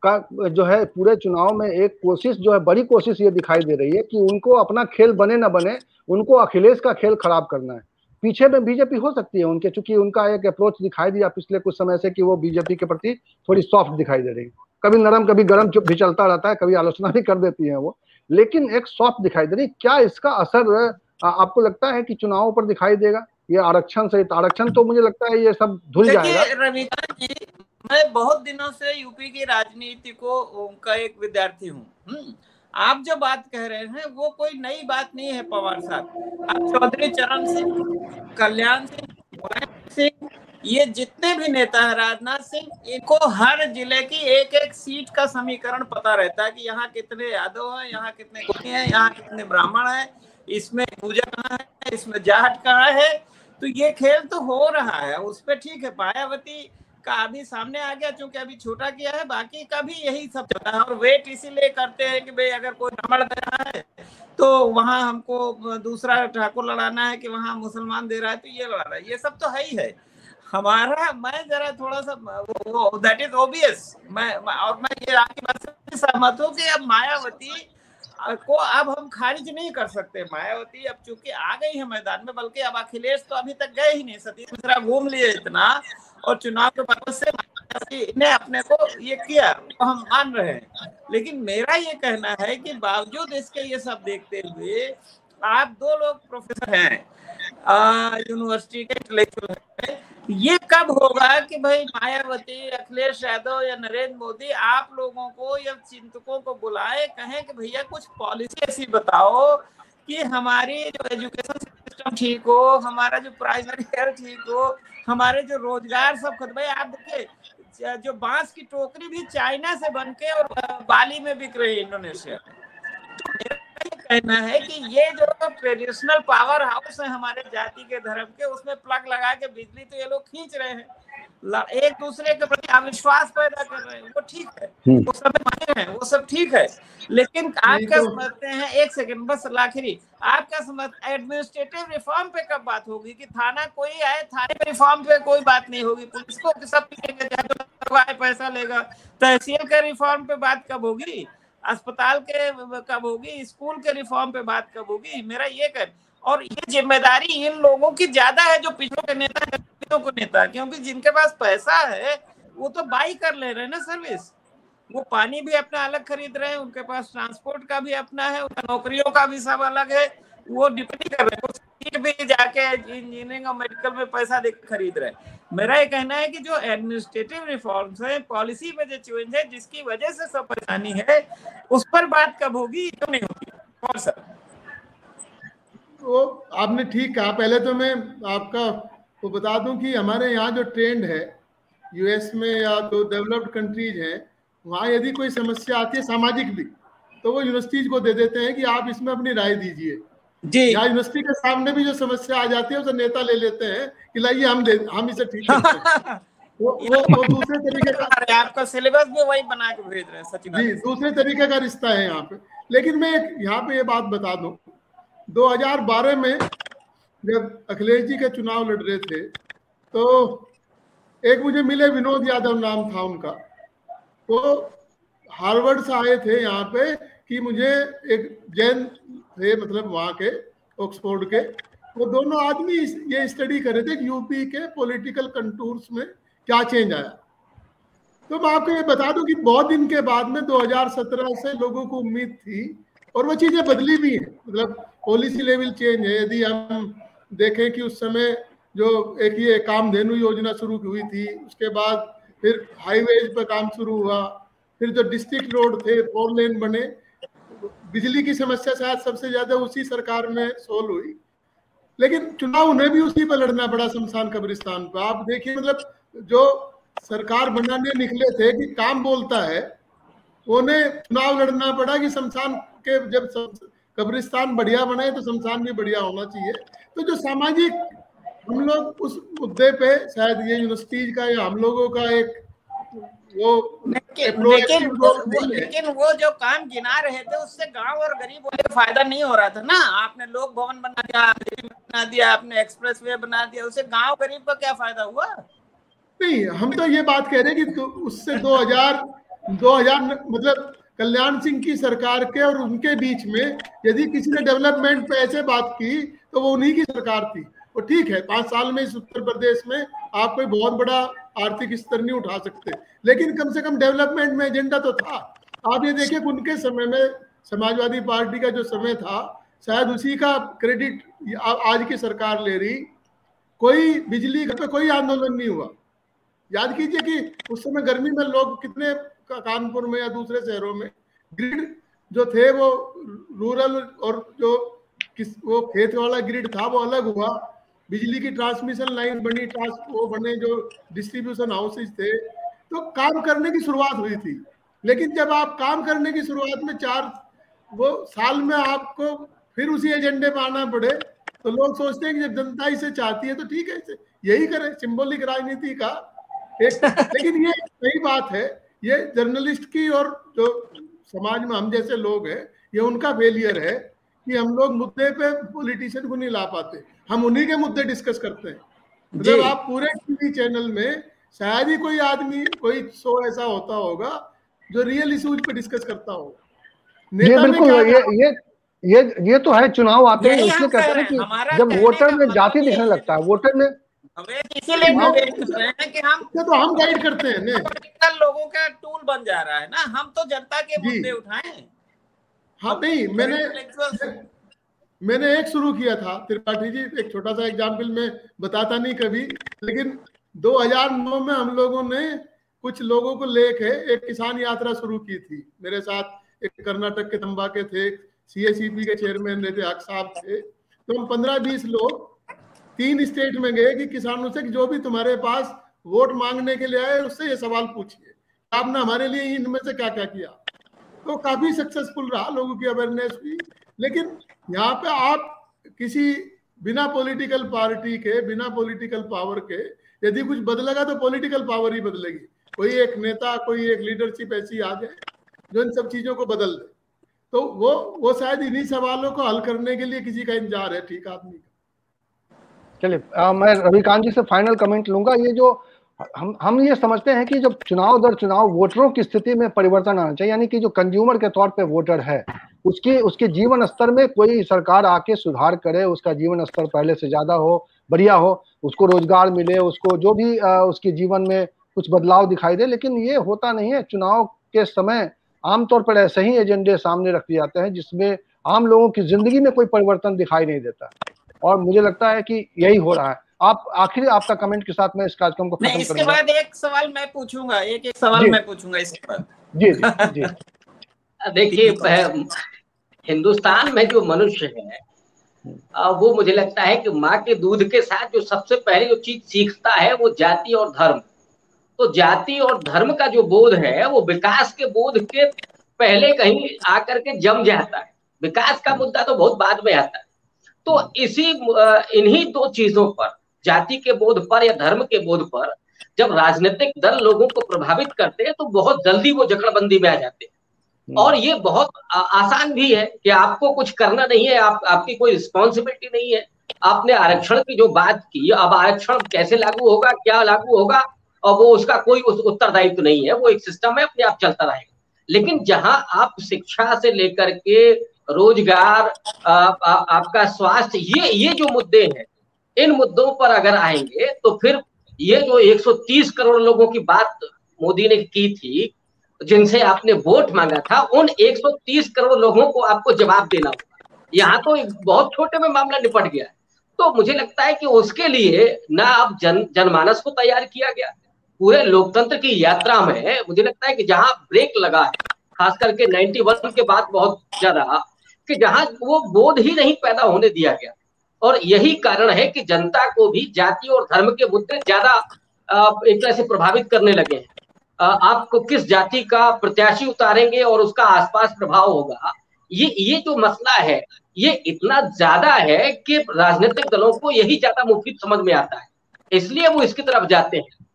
का जो है पूरे चुनाव में एक कोशिश जो है बड़ी कोशिश ये दिखाई दे रही है कि उनको अपना खेल बने ना बने उनको अखिलेश का खेल खराब करना है। पीछे में बीजेपी हो सकती है उनके चूँकि उनका एक अप्रोच दिखाई दिया पिछले कुछ समय से कि वो बीजेपी के प्रति थोड़ी सॉफ्ट दिखाई दे रही है। कभी नरम कभी गर्म भी चलता रहता है कभी आलोचना भी कर देती है वो। लेकिन एक सॉफ्ट दिखाई दे रही क्या इसका असर आपको लगता है कि चुनावों पर दिखाई देगा? ये आरक्षण सहित आरक्षण तो मुझे लगता है ये सब धुल जाएगा। रविकांत जी मैं बहुत दिनों से यूपी की राजनीति को का एक विद्यार्थी हूँ। हम्म, आप जो बात कह रहे हैं, वो कोई नई बात नहीं है पवार साहब। आप चौधरी चरण सिंह, कल्याण सिंह सिंह, ये जितने भी नेता हैं, राजनाथ सिंह, इनको हर ज़िले की एक एक सीट का समीकरण पता रहता है कि यहाँ कितने यादव हैं, यहाँ कितने गोली हैं, यहाँ कितने ब्राह्मण हैं, इसमें पूजा कहाँ है, इसमें जाट कहाँ है। तो ये खेल तो हो रहा है, उस पर ठीक है मायावती का अभी सामने आ गया क्योंकि अभी छोटा किया है, बाकी का भी यही सब चलता है। और वेट इसीलिए करते हैं कि भाई अगर कोई ब्राह्मण दे रहा है तो वहाँ हमको दूसरा ठाकुर लड़ाना है कि वहाँ मुसलमान दे रहा है तो ये लड़ा रहा है। ये सब तो है ही है। हमारा, मैं जरा थोड़ा सा, वो दैट इज़ ओबियस मैं और मैं ये आपकी बात से सहमत हूँ कि अब मायावती को अब हम खारिज नहीं कर सकते। मायावती अब चूँकि आ गई है मैदान में, बल्कि अब अखिलेश तो अभी तक गए ही नहीं, सतीश मिश्रा घूम लिए इतना और चुनाव के बाद से इन्हें अपने को ये किया तो हम मान रहे हैं। लेकिन मेरा ये कहना है कि बावजूद इसके ये सब देखते हुए, आप दो लोग प्रोफेसर हैं यूनिवर्सिटी के इंटेलेक्चुअल हैं। ये कब होगा कि भाई मायावती, अखिलेश यादव या नरेंद्र मोदी आप लोगों को या चिंतकों को बुलाए, कहें कि भैया कुछ पॉलिसी ऐसी बताओ कि हमारी जो एजुकेशन सिस्टम ठीक हो? हमारा जो प्राइमरी हेल्थ ठीक हो? हमारे जो रोज़गार सब खत्म भाई आप देखिए, जो बाँस की टोकरी भी चाइना से बनके और बाली में बिक रही है, इंडोनेशिया कहना है कि ये जो ट्रेडिशनल पावर हाउस है हमारे जाति के धर्म के उसमें प्लग लगा के बिजली तो ये लोग खींच रहे हैं। एक दूसरे के प्रति अविश्वास पैदा कर रहे हैं वो ठीक है। हम्म। वो सब माने हैं वो सब ठीक है। लेकिन आप क्या तो- समझते हैं एक सेकंड बस आखिरी आप क्या समझ एडमिनिस्ट्रेटिव रिफॉर्म पे कब बात होगी कि थाना कोई आए थाने पे रिफॉर्म पे कोई बात नहीं होगी? पुलिस को सब पैसा लेगा। तहसील के रिफॉर्म पे बात कब होगी? अस्पताल के कब होगी? स्कूल के रिफॉर्म पे बात कब होगी? मेरा ये कर। और ये ज़िम्मेदारी इन लोगों की ज़्यादा है जो पिछड़ों के नेता को नेता क्योंकि जिनके पास पैसा है, वो तो बाई कर ले रहे हैं ना सर्विस वो पानी भी अपना अलग खरीद रहे हैं, उनके पास ट्रांसपोर्ट का भी अपना है, उनका नौकरियों का भी सब अलग है, वो डिपेंड कर रहे हैं। सीट भी जाके इंजीनियरिंग और मेडिकल में पैसा दे खरीद रहे मेरा ये कहना है कि जो एडमिनिस्ट्रेटिव रिफॉर्म्स है पॉलिसी में जो चेंज है, जिसकी वजह से सब परेशानी है, उस पर बात कब होगी क्यों नहीं होगी। और सर? वो आपने ठीक कहा। पहले तो मैं आपका वो बता दूँ कि हमारे यहाँ जो ट्रेंड है यूएस में या जो डेवलप्ड कंट्रीज़ हैं, वहाँ यदि कोई समस्या आती है सामाजिक भी तो वो यूनिवर्सिटीज को दे देते हैं कि आप इसमें अपनी राय दीजिए। जी। यूनिवर्सिटी के सामने भी जो समस्या आ जाती है उसे नेता ले लेते हैं कि लाइए हम दे हम इसे ठीक हैं। वो, वो, वो दूसरे तरीके का आपका सिलेबस भी वही बना के भेज रहे हैं सचिन जी दूसरे तरीके का रिश्ता है यहाँ पे। लेकिन मैं यहाँ पे ये बात बता दूँ। 2012 में जब अखिलेश जी के चुनाव लड़ रहे थे तो एक मुझे मिले विनोद यादव नाम था उनका। वो हार्वर्ड से आए थे यहाँ पे कि मुझे एक जैन थे मतलब वहाँ के, ऑक्सफोर्ड के, वो दोनों आदमी ये स्टडी कर रहे थे कि यूपी के पॉलिटिकल कंटूर्स में क्या चेंज आया। तो मैं आपको ये बता दूँ कि बहुत दिन के बाद में 2017 से लोगों को उम्मीद थी और वो चीज़ें बदली भी हैं। मतलब पॉलिसी लेवल चेंज है। यदि हम देखें कि उस समय जो एक ये काम धेनु योजना शुरू हुई थी, उसके बाद फिर हाईवेज पर काम शुरू हुआ, फिर जो डिस्ट्रिक्ट रोड थे फोर लेन बने बिजली की समस्या शायद सबसे ज़्यादा उसी सरकार में सोल्व हुई। लेकिन चुनाव उन्हें भी उसी पर लड़ना पड़ा शमशान कब्रिस्तान पर। आप देखिए मतलब जो सरकार बनाने निकले थे कि काम बोलता है, उन्हें चुनाव लड़ना पड़ा कि शमशान के जब कब्रिस्तान बढ़िया बने तो शमशान भी बढ़िया होना चाहिए। तो जो सामाजिक हम लोग उस मुद्दे पे शायद ये यूनिवर्सिटीज का या हम लोगों का एक वो लेकिन लेकिन वो, वो लेकिन वो जो काम गिना रहे थे उससे गाँव और गरीब वाले फ़ायदा नहीं हो रहा था ना। आपने लोक भवन बना दिया बना दिया आपने एक्सप्रेस वे बना दिया उससे गाँव गरीब का क्या फ़ायदा हुआ? नहीं हम तो ये बात कह रहे हैं कि तो उससे 2000 2000 मतलब कल्याण सिंह की सरकार के और उनके बीच में यदि किसी ने डेवलपमेंट पे ऐसे बात की तो वो उन्हीं की सरकार थी। वो ठीक है पाँच साल में इस उत्तर प्रदेश में आप कोई बहुत बड़ा आर्थिक स्तर नहीं उठा सकते। लेकिन कम से कम डेवलपमेंट में एजेंडा तो था। आप ये देखिए उनके समय में समाजवादी पार्टी का जो समय था, शायद उसी का क्रेडिट आज की सरकार ले रही। कोई बिजली पे कोई आंदोलन नहीं हुआ। याद कीजिए कि उस समय गर्मी में लोग कितने कानपुर में या दूसरे शहरों में ग्रिड जो थे वो रूरल और जो किस, वो खेत वाला ग्रिड था वो अलग हुआ। बिजली की ट्रांसमिशन लाइन बनी ट्रांस वो बने जो डिस्ट्रीब्यूशन हाउसेज थे तो काम करने की शुरुआत हुई थी। लेकिन जब आप काम करने की शुरुआत में चार वो साल में आपको फिर उसी एजेंडे में आना पड़े तो लोग सोचते हैं कि जब जनता इसे चाहती है तो ठीक है यही करें सिंबॉलिक राजनीति का एक। लेकिन ये सही बात है ये जर्नलिस्ट की और जो समाज में हम जैसे लोग हैं ये उनका फेलियर है। कि हम लोग मुद्दे पे पॉलिटिशियन को नहीं ला पाते। हम उन्हीं के मुद्दे डिस्कस करते हैं। मतलब आप पूरे टीवी चैनल में शायद ही कोई आदमी कोई शो ऐसा होता होगा जो रियल इश्यूज़ पे डिस्कस करता हो ये बिल्कुल ये ये ये ये तो है चुनाव आते हैं इसलिए कहते हैं कि जब वोटर में जाति दिखने लगता है वोटर में इसीलिए कि हम तो हम गाइड करते हैं लोगों का टूल बन जा रहा है ना हम तो जनता के मुद्दे उठाए। हाँ नहीं मैंने मैंने एक शुरू किया था त्रिपाठी जी एक छोटा सा एग्ज़ाम्पल में बताता नहीं कभी लेकिन 2009 में हम लोगों ने कुछ लोगों को लेके एक किसान यात्रा शुरू की थी। मेरे साथ एक कर्नाटक के तंबा के थे सीएसईपी के चेयरमैन रहते हक साहब थे। तो हम पंद्रह बीस लोग तीन स्टेट में गए कि किसानों से कि जो भी तुम्हारे पास वोट मांगने के लिए आए उससे ये सवाल पूछिए। आपने हमारे लिए इनमें से क्या क्या किया? तो काफ़ी सक्सेसफुल रहा लोगों की अवेयरनेस भी। लेकिन यहाँ पे आप किसी बिना पॉलिटिकल पार्टी के, बिना पॉलिटिकल पावर के, यदि कुछ बदलेगा तो पॉलिटिकल पावर ही बदलेगी। कोई एक नेता, कोई एक लीडरशिप ऐसी आ जाए जो इन सब चीज़ों को बदल दे। तो वो वो शायद इन्हीं सवालों को हल करने के लिए किसी का इंतज़ार है, ठीक आदमी का। चलिए मैं रविकांत जी से फाइनल कमेंट लूँगा। ये जो हम हम ये समझते हैं कि जब चुनाव दर चुनाव वोटरों की स्थिति में परिवर्तन आना चाहिए, यानी कि जो कंज्यूमर के तौर पे वोटर है, उसके उसके जीवन स्तर में कोई सरकार आके सुधार करे, उसका जीवन स्तर पहले से ज़्यादा हो, बढ़िया हो, उसको रोज़गार मिले, उसको जो भी उसके जीवन में कुछ बदलाव दिखाई दे, लेकिन ये होता नहीं है। चुनाव के समय आमतौर पर ऐसे ही एजेंडे सामने रख दिए जाते हैं, जिसमें आम लोगों की ज़िंदगी में कोई परिवर्तन दिखाई नहीं देता। और मुझे लगता है कि यही हो रहा है। आप आखिरी आपका कमेंट के साथ मैं इस कार्यक्रम को खत्म इसके बाद एक सवाल मैं पूछूँगा एक एक सवाल मैं पूछूँगा इसके बाद। जी जी जी। देखिए हिंदुस्तान में जो मनुष्य है वो मुझे लगता है कि माँ के दूध के साथ जो सबसे पहले जो चीज़ सीखता है वो जाति और धर्म। तो जाति और धर्म का जो बोध है वो विकास के बोध के पहले कहीं आकर के जम जाता है। विकास का मुद्दा तो बहुत बाद में आता है। तो इसी इन्हीं दो चीज़ों पर जाति के बोध पर या धर्म के बोध पर जब राजनीतिक दल लोगों को प्रभावित करते हैं तो बहुत जल्दी वो जकड़बंदी में आ जाते हैं। हम्म। और ये बहुत आसान भी है कि आपको कुछ करना नहीं है आप आपकी कोई रिस्पॉन्सिबिलिटी नहीं है। आपने आरक्षण की जो बात की अब आरक्षण कैसे लागू होगा क्या लागू होगा और वो उसका कोई उस उत्तरदायित्व नहीं है वो एक सिस्टम है अपने आप चलता रहेगा। लेकिन जहाँ आप शिक्षा से लेकर के रोज़गार आ, आ, आपका स्वास्थ्य ये ये जो मुद्दे हैं इन मुद्दों पर अगर आएँगे तो फिर ये जो 130 करोड़ लोगों की बात मोदी ने की थी, जिनसे आपने वोट मांगा था, उन 130 करोड़ लोगों को आपको जवाब देना होगा। यहाँ तो एक बहुत छोटे में मामला निपट गया तो मुझे लगता है कि उसके लिए ना अब जन, जनमानस को तैयार किया गया। पूरे लोकतंत्र की यात्रा में मुझे लगता है कि जहाँ ब्रेक लगा है, खास करके 91 के बाद बहुत ज़्यादा, कि जहाँ वो बोध ही नहीं पैदा होने दिया गया। और यही कारण है कि जनता को भी जाति और धर्म के मुद्दे ज़्यादा एक तरह से प्रभावित करने लगे हैं। आपको किस जाति का प्रत्याशी उतारेंगे और उसका आसपास प्रभाव होगा? ये ये जो मसला है, ये इतना ज़्यादा है कि राजनीतिक दलों को यही ज़्यादा मुफीद समझ में आता है। इसलिए वो इसकी तरफ़ जाते हैं।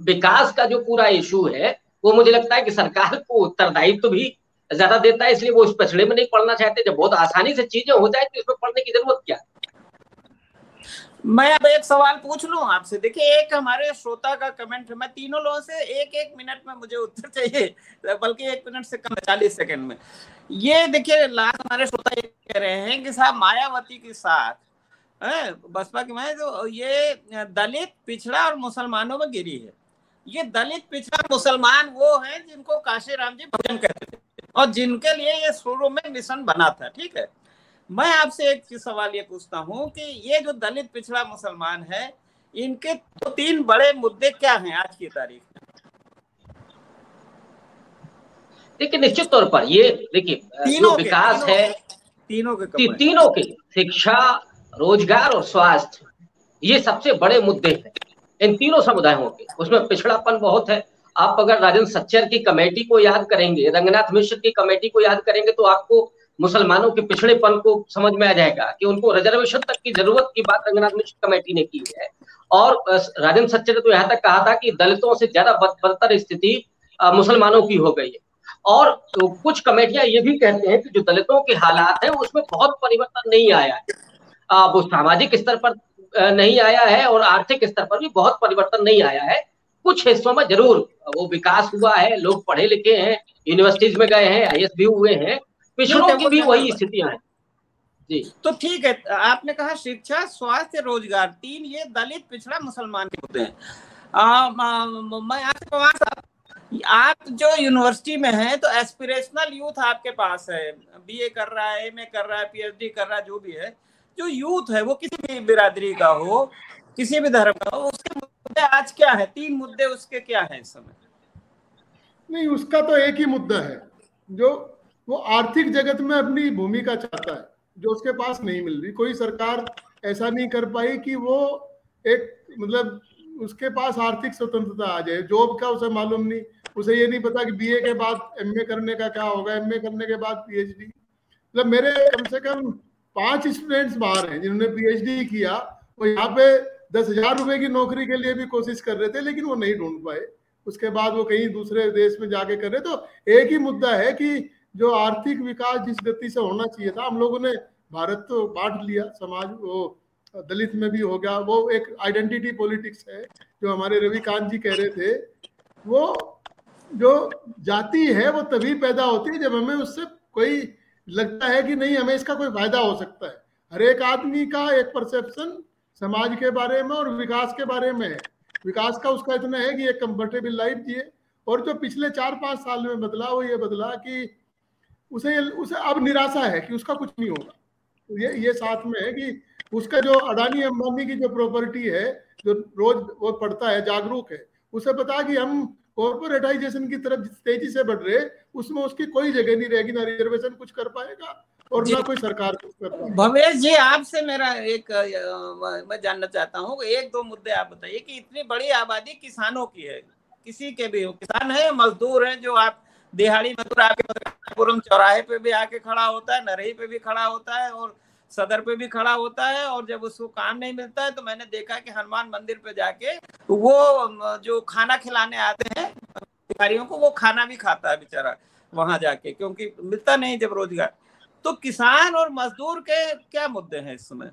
विकास का जो पूरा इशू है, वो मुझे लगता है कि सरकार को उत्तरदायित्व तो भी ज़्यादा देता है, इसलिए वो इस पछड़े में नहीं पढ़ना चाहते। जब बहुत आसानी से चीज़ें हो जाए तो इसमें पढ़ने की ज़रूरत क्या मैं अब एक सवाल पूछ लू आपसे? देखिए, एक हमारे श्रोता का कमेंट है। मैं तीनों लोगों से एक एक मिनट में मुझे उत्तर चाहिए, बल्कि एक मिनट से कम चालीस सेकंड में। ये देखिए लास्ट हमारे श्रोता ये कह रहे हैं कि साहब, मायावती के साथ बसपा की मैं जो ये दलित, पिछड़ा और मुसलमानों में गिरी है। ये दलित, पिछड़ा मुसलमान वो हैं जिनको काशी राम जी भजन कहते थे और जिनके लिए ये शुरू में मिशन बना था, ठीक है? मैं आपसे एक सवाल ये पूछता हूँ कि ये जो दलित पिछड़ा मुसलमान है इनके तो तीन बड़े मुद्दे क्या हैं आज की तारीख में? देखिए निश्चित तौर पर ये देखिए जो विकास है तीनों के ती, तीनों के शिक्षा रोज़गार और स्वास्थ्य ये सबसे बड़े मुद्दे हैं। इन तीनों समुदायों के उसमें पिछड़ापन बहुत है। आप अगर राजेंद्र सच्चर की कमेटी को याद करेंगे रंगनाथ मिश्र की कमेटी को याद करेंगे तो आपको मुसलमानों के पिछड़ेपन को समझ में आ जाएगा कि उनको रिजर्वेशन तक की ज़रूरत की बात रंगनाथ मिश्र कमेटी ने की है। और राजेंद्र सच्चे ने तो यहाँ तक कहा था कि दलितों से ज़्यादा बदतर स्थिति मुसलमानों की हो गई है। और तो कुछ कमेटियाँ ये भी कहते हैं कि जो दलितों के हालात है, उसमें बहुत परिवर्तन नहीं आया है। वो सामाजिक स्तर पर नहीं आया है और आर्थिक स्तर पर भी बहुत परिवर्तन नहीं आया है। कुछ हिस्सों में ज़रूर वो विकास हुआ है, लोग पढ़े लिखे हैं यूनिवर्सिटीज में गए हैं आई हुए हैं पिछड़ों की भी वही स्थितियाँ हैं। जी। तो ठीक है आपने कहा शिक्षा स्वास्थ्य रोज़गार तीन ये दलित पिछड़ा मुसलमान के मुद्दे हैं। मैं आपसे आप जो यूनिवर्सिटी में हैं तो एस्पिरेशनल यूथ आपके पास है। बीए कर रहा है एमए कर रहा है पीएचडी कर रहा है जो भी है। जो यूथ है वो किसी भी बिरादरी का हो किसी भी धर्म का हो उसके मुद्दे आज क्या है? तीन मुद्दे उसके क्या है इस समय? नहीं उसका तो एक ही मुद्दा है। जो वो आर्थिक जगत में अपनी भूमिका चाहता है, जो उसके पास नहीं मिल रही। कोई सरकार ऐसा नहीं कर पाई कि वो एक मतलब उसके पास आर्थिक स्वतंत्रता आ जाए। जॉब का उसे मालूम नहीं। उसे ये नहीं पता कि बीए के बाद एमए करने का क्या होगा। एमए करने के बाद पीएचडी मतलब मेरे कम से कम पाँच स्टूडेंट्स बाहर हैं, जिन्होंने पीएचडी किया। वो यहाँ पे दस हज़ार रुपए की नौकरी के लिए भी कोशिश कर रहे थे, लेकिन वो नहीं ढूंढ पाए। उसके बाद वो कहीं दूसरे देश में जाके कर रहे। तो एक ही मुद्दा है कि जो आर्थिक विकास जिस गति से होना चाहिए था, हम लोगों ने भारत तो बांट लिया, समाज वो दलित में भी हो गया, वो एक आइडेंटिटी पॉलिटिक्स है, जो हमारे रविकांत जी कह रहे थे, वो जो जाति है, वो तभी पैदा होती है जब हमें उससे कोई लगता है कि नहीं, हमें इसका कोई फ़ायदा हो सकता है। हर एक आदमी का एक परसेप्शन समाज के बारे में और विकास के बारे में है। विकास का उसका इतना है कि एक कंफर्टेबल लाइफ जिए और जो पिछले चार पाँच साल में बदला, वो ये बदला कि उसे उसे अब निराशा है कि उसका कुछ नहीं होगा। ये ये साथ में है कि उसका जो अडानी अंबानी की जो प्रॉपर्टी है जो रोज वो पढ़ता है जागरूक है उसे पता कि हम कॉर्पोरेटाइजेशन की तरफ़ तेज़ी से बढ़ रहे उसमें उसकी कोई जगह नहीं रहेगी ना रिजर्वेशन कुछ कर पाएगा और ना कोई सरकार कुछ कर पाएगी। भवेश जी आपसे मेरा एक मैं जानना चाहता हूँ एक दो मुद्दे आप बताइए कि इतनी बड़ी आबादी किसानों की है किसी के भी हो किसान है मजदूर है जो आप दिहाड़ी मजदूर आके चौराहे पे भी आके खड़ा होता है, नरही पे भी खड़ा होता है और सदर पे भी खड़ा होता है और जब उसको काम नहीं मिलता है तो मैंने देखा कि हनुमान मंदिर पे जाके वो जो खाना खिलाने आते हैं अधिकारियों को वो खाना भी खाता है बेचारा वहाँ जाके, क्योंकि मिलता नहीं जब रोज़गार। तो किसान और मजदूर के क्या मुद्दे हैं इस समय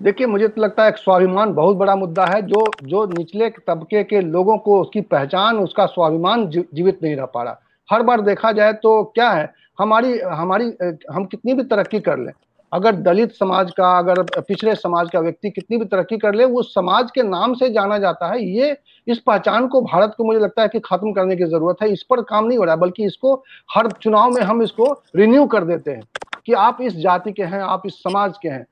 देखिए, मुझे तो लगता है एक स्वाभिमान बहुत बड़ा मुद्दा है, जो जो निचले तबके के लोगों को उसकी पहचान, उसका स्वाभिमान जीवित नहीं रह पा रहा। हर बार देखा जाए तो क्या है, हमारी हमारी हम कितनी भी तरक्की कर लें, अगर दलित समाज का, अगर पिछड़े समाज का व्यक्ति कितनी भी तरक्की कर ले, वो समाज के नाम से जाना जाता है। ये, इस पहचान को भारत को मुझे लगता है कि खत्म करने की ज़रूरत है। इस पर काम नहीं हो रहा, बल्कि इसको हर चुनाव में हम इसको रिन्यू कर देते हैं कि आप इस जाति के हैं, आप इस समाज के हैं।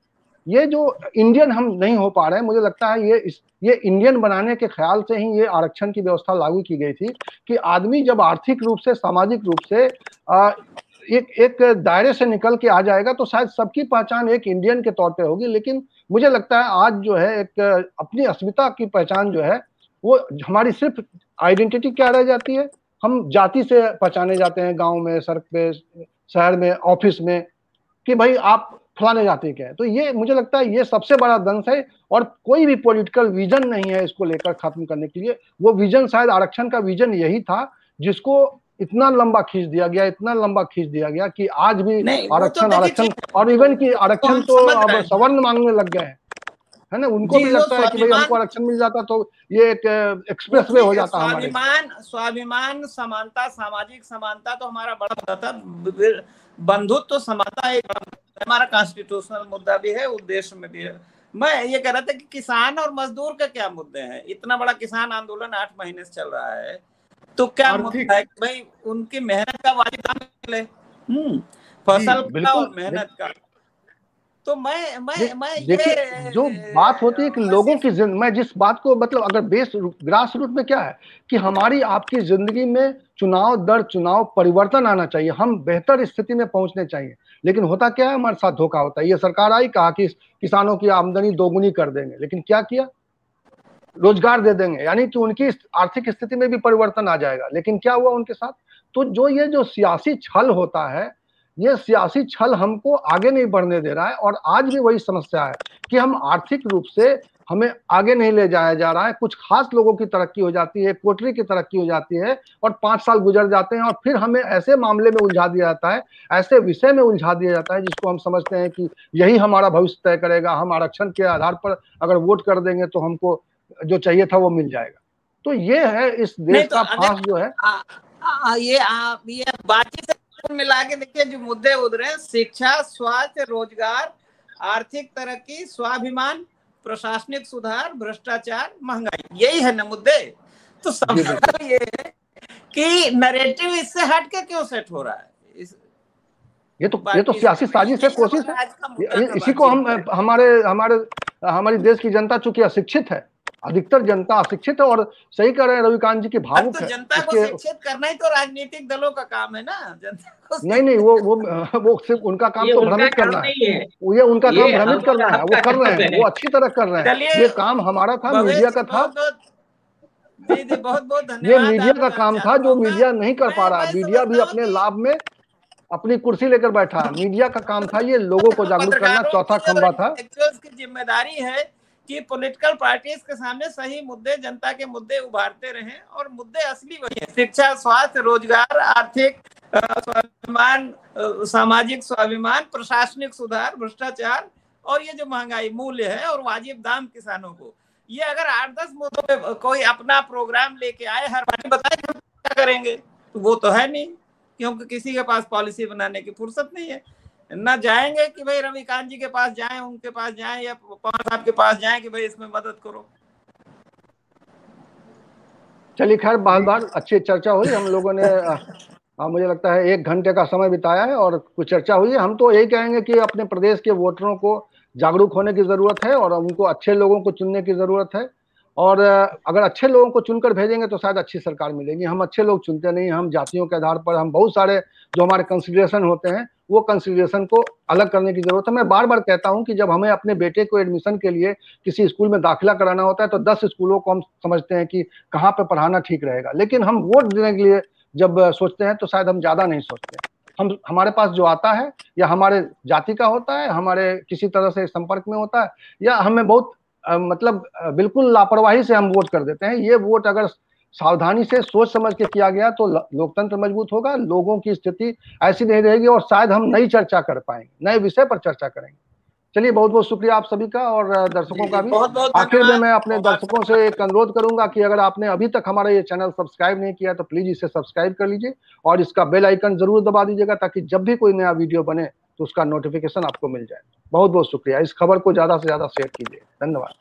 ये जो इंडियन हम नहीं हो पा रहे हैं मुझे लगता है ये इस ये इंडियन बनाने के ख्याल से ही ये आरक्षण की व्यवस्था लागू की गई थी कि आदमी जब आर्थिक रूप से सामाजिक रूप से आ, एक एक दायरे से निकल के आ जाएगा तो शायद सबकी पहचान एक इंडियन के तौर पे होगी। लेकिन मुझे लगता है आज जो है एक अपनी अस्मिता की पहचान जो है वो हमारी सिर्फ़ आइडेंटिटी क्या रह जाती है? हम जाति से पहचाने जाते हैं गाँव में सड़क पे शहर में ऑफ़िस में कि भाई आप फलाने जाति के हैं। तो ये मुझे लगता है ये सबसे बड़ा दंश है और कोई भी पॉलिटिकल विजन नहीं है इसको लेकर खत्म करने के लिए। वो विजन शायद आरक्षण का विजन यही था जिसको इतना लंबा खींच दिया गया इतना लंबा खींच दिया गया कि आज भी आरक्षण तो आरक्षण और इवन की आरक्षण तो अब सवर्ण मांगने लग गए हैं। है ना? उनको भी लगता है कि भाई हमको आरक्षण मिल जाता तो ये एक एक्सप्रेस वे हो जाता स्वाभिमान स्वाभिमान समानता सामाजिक समानता तो हमारा बड़ा मुद्दा था। बंधुत्व तो समानता एक हमारा कॉन्स्टिट्यूशनल मुद्दा भी है उद्देश्य में भी है। मैं ये कह रहा था कि किसान और मजदूर का क्या मुद्दे हैं? इतना बड़ा किसान आंदोलन आठ महीने से चल रहा है तो क्या मुद्दा है भाई उनकी मेहनत का वाजिब दाम मिले? हम्म फ़सल का और मेहनत का। तो मैं मैं मैं ये जो बात होती है कि लोगों की ज़िंदगी मैं जिस बात को मतलब अगर बेस ग्रास रूट में क्या है कि हमारी आपकी ज़िंदगी में चुनाव दर चुनाव परिवर्तन आना चाहिए हम बेहतर स्थिति में पहुँचने चाहिए। लेकिन होता क्या है हमारे साथ धोखा होता है। ये सरकार आई कहा कि किसानों की आमदनी दोगुनी कर देंगे लेकिन क्या किया? रोज़गार दे देंगे यानी कि उनकी आर्थिक स्थिति में भी परिवर्तन आ जाएगा। लेकिन क्या हुआ उनके साथ? तो जो ये जो सियासी छल होता है ये सियासी छल हमको आगे नहीं बढ़ने दे रहा है और आज भी वही समस्या है कि हम आर्थिक रूप से हमें आगे नहीं ले जाया जा रहा है। कुछ खास लोगों की तरक्की हो जाती है कोटरी की तरक्की हो जाती है और पाँच साल गुजर जाते हैं और फिर हमें ऐसे मामले में उलझा दिया जाता है ऐसे विषय में उलझा दिया जाता है जिसको हम समझते हैं कि यही हमारा भविष्य तय करेगा हम आरक्षण के आधार पर अगर वोट कर देंगे तो हमको जो चाहिए था वो मिल जाएगा। तो ये है इस देश तो का फांस जो है। आ, आ, ये आ, ये बातचीत से मिला के देखिए जो मुद्दे उधरे शिक्षा स्वास्थ्य रोज़गार आर्थिक तरक्की स्वाभिमान प्रशासनिक सुधार भ्रष्टाचार महँगाई यही है ना मुद्दे। तो सवाल ये है कि नरेटिव इससे हट के क्यों सेट हो रहा है? इस ये तो ये तो सियासी साजिश है कोशिश है। इसी को हम हमारे हमारे हमारी देश की जनता चूँकि अशिक्षित है अधिकतर जनता अशिक्षित है और सही कर रहे हैं रविकांत जी की भावुक तो जनता को शिक्षित करना ही तो राजनीतिक दलों का काम है ना? जनता को नहीं नहीं वो वो वो सिर्फ़ उनका काम तो भ्रमित करना है। ये उनका काम भ्रमित करना है। वो कर रहे हैं वो अच्छी तरह कर रहे हैं। ये काम हमारा था मीडिया का था। जी जी बहुत बहुत धन्यवाद ये मीडिया का काम था जो मीडिया नहीं कर पा रहा। मीडिया भी अपने लाभ में अपनी कुर्सी लेकर बैठा। मीडिया का काम था ये लोगों को जागरूक करना। चौथा खंबा था। ज़िम्मेदारी है कि पॉलिटिकल पार्टीज़ के सामने सही मुद्दे, जनता के मुद्दे उभारते रहे और मुद्दे असली वही है। शिक्षा, स्वास्थ्य, रोज़गार, आर्थिक स्वाभिमान सामाजिक स्वाभिमान, प्रशासनिक सुधार, भ्रष्टाचार और ये जो महँगाई मूल्य है और वाजिब दाम किसानों को, ये अगर आठ दस मुद्दों पे कोई अपना प्रोग्राम लेके आए, हर पार्टी बताए क्या करेंगे तो वो तो है नहीं, क्योंकि किसी के पास पॉलिसी बनाने की फुर्सत नहीं है। न जाएँगे कि भाई रविकांत जी के पास जाएँ उनके पास जाएँ या पवार साहब के पास जाएँ कि भाई इसमें मदद करो। चलिए खैर बार बार अच्छी चर्चा हुई। हम लोगों ने आ, मुझे लगता है एक घंटे का समय बिताया है और कुछ चर्चा हुई है। हम तो यही कहेंगे कि अपने प्रदेश के वोटरों को जागरूक होने की ज़रूरत है और उनको अच्छे लोगों को चुनने की ज़रूरत है। और अगर अच्छे लोगों को चुनकर भेजेंगे तो शायद अच्छी सरकार मिलेगी। हम अच्छे लोग चुनते नहीं हम जातियों के आधार पर हम बहुत सारे जो हमारे कंसिडरेशन होते हैं वो कंसिडरेशन को अलग करने की ज़रूरत है। मैं बार बार कहता हूँ कि जब हमें अपने बेटे को एडमिशन के लिए किसी स्कूल में दाखिला कराना होता है तो दस स्कूलों को हम समझते हैं कि कहाँ पे पढ़ाना ठीक रहेगा। लेकिन हम वोट देने के लिए जब सोचते हैं तो शायद हम ज़्यादा नहीं सोचते हम हमारे पास जो आता है या हमारे जाति का होता है हमारे किसी तरह से संपर्क में होता है या हमें बहुत आ, मतलब बिल्कुल लापरवाही से हम वोट कर देते हैं। ये वोट अगर सावधानी से सोच समझ के किया गया तो लोकतंत्र मज़बूत होगा लोगों की स्थिति ऐसी नहीं रहेगी और शायद हम नई चर्चा कर पाएँगे नए विषय पर चर्चा करेंगे। चलिए बहुत बहुत शुक्रिया आप सभी का और दर्शकों का भी। आखिर में मैं अपने दर्शकों से एक अनुरोध करूँगा कि अगर आपने अभी तक हमारा ये चैनल सब्सक्राइब नहीं किया तो प्लीज़ इसे सब्सक्राइब कर लीजिए और इसका बेल आइकन ज़रूर दबा दीजिएगा ताकि जब भी कोई नया वीडियो बने तो उसका नोटिफिकेशन आपको मिल जाए। बहुत बहुत शुक्रिया। इस खबर को ज़्यादा से ज़्यादा शेयर कीजिए। धन्यवाद।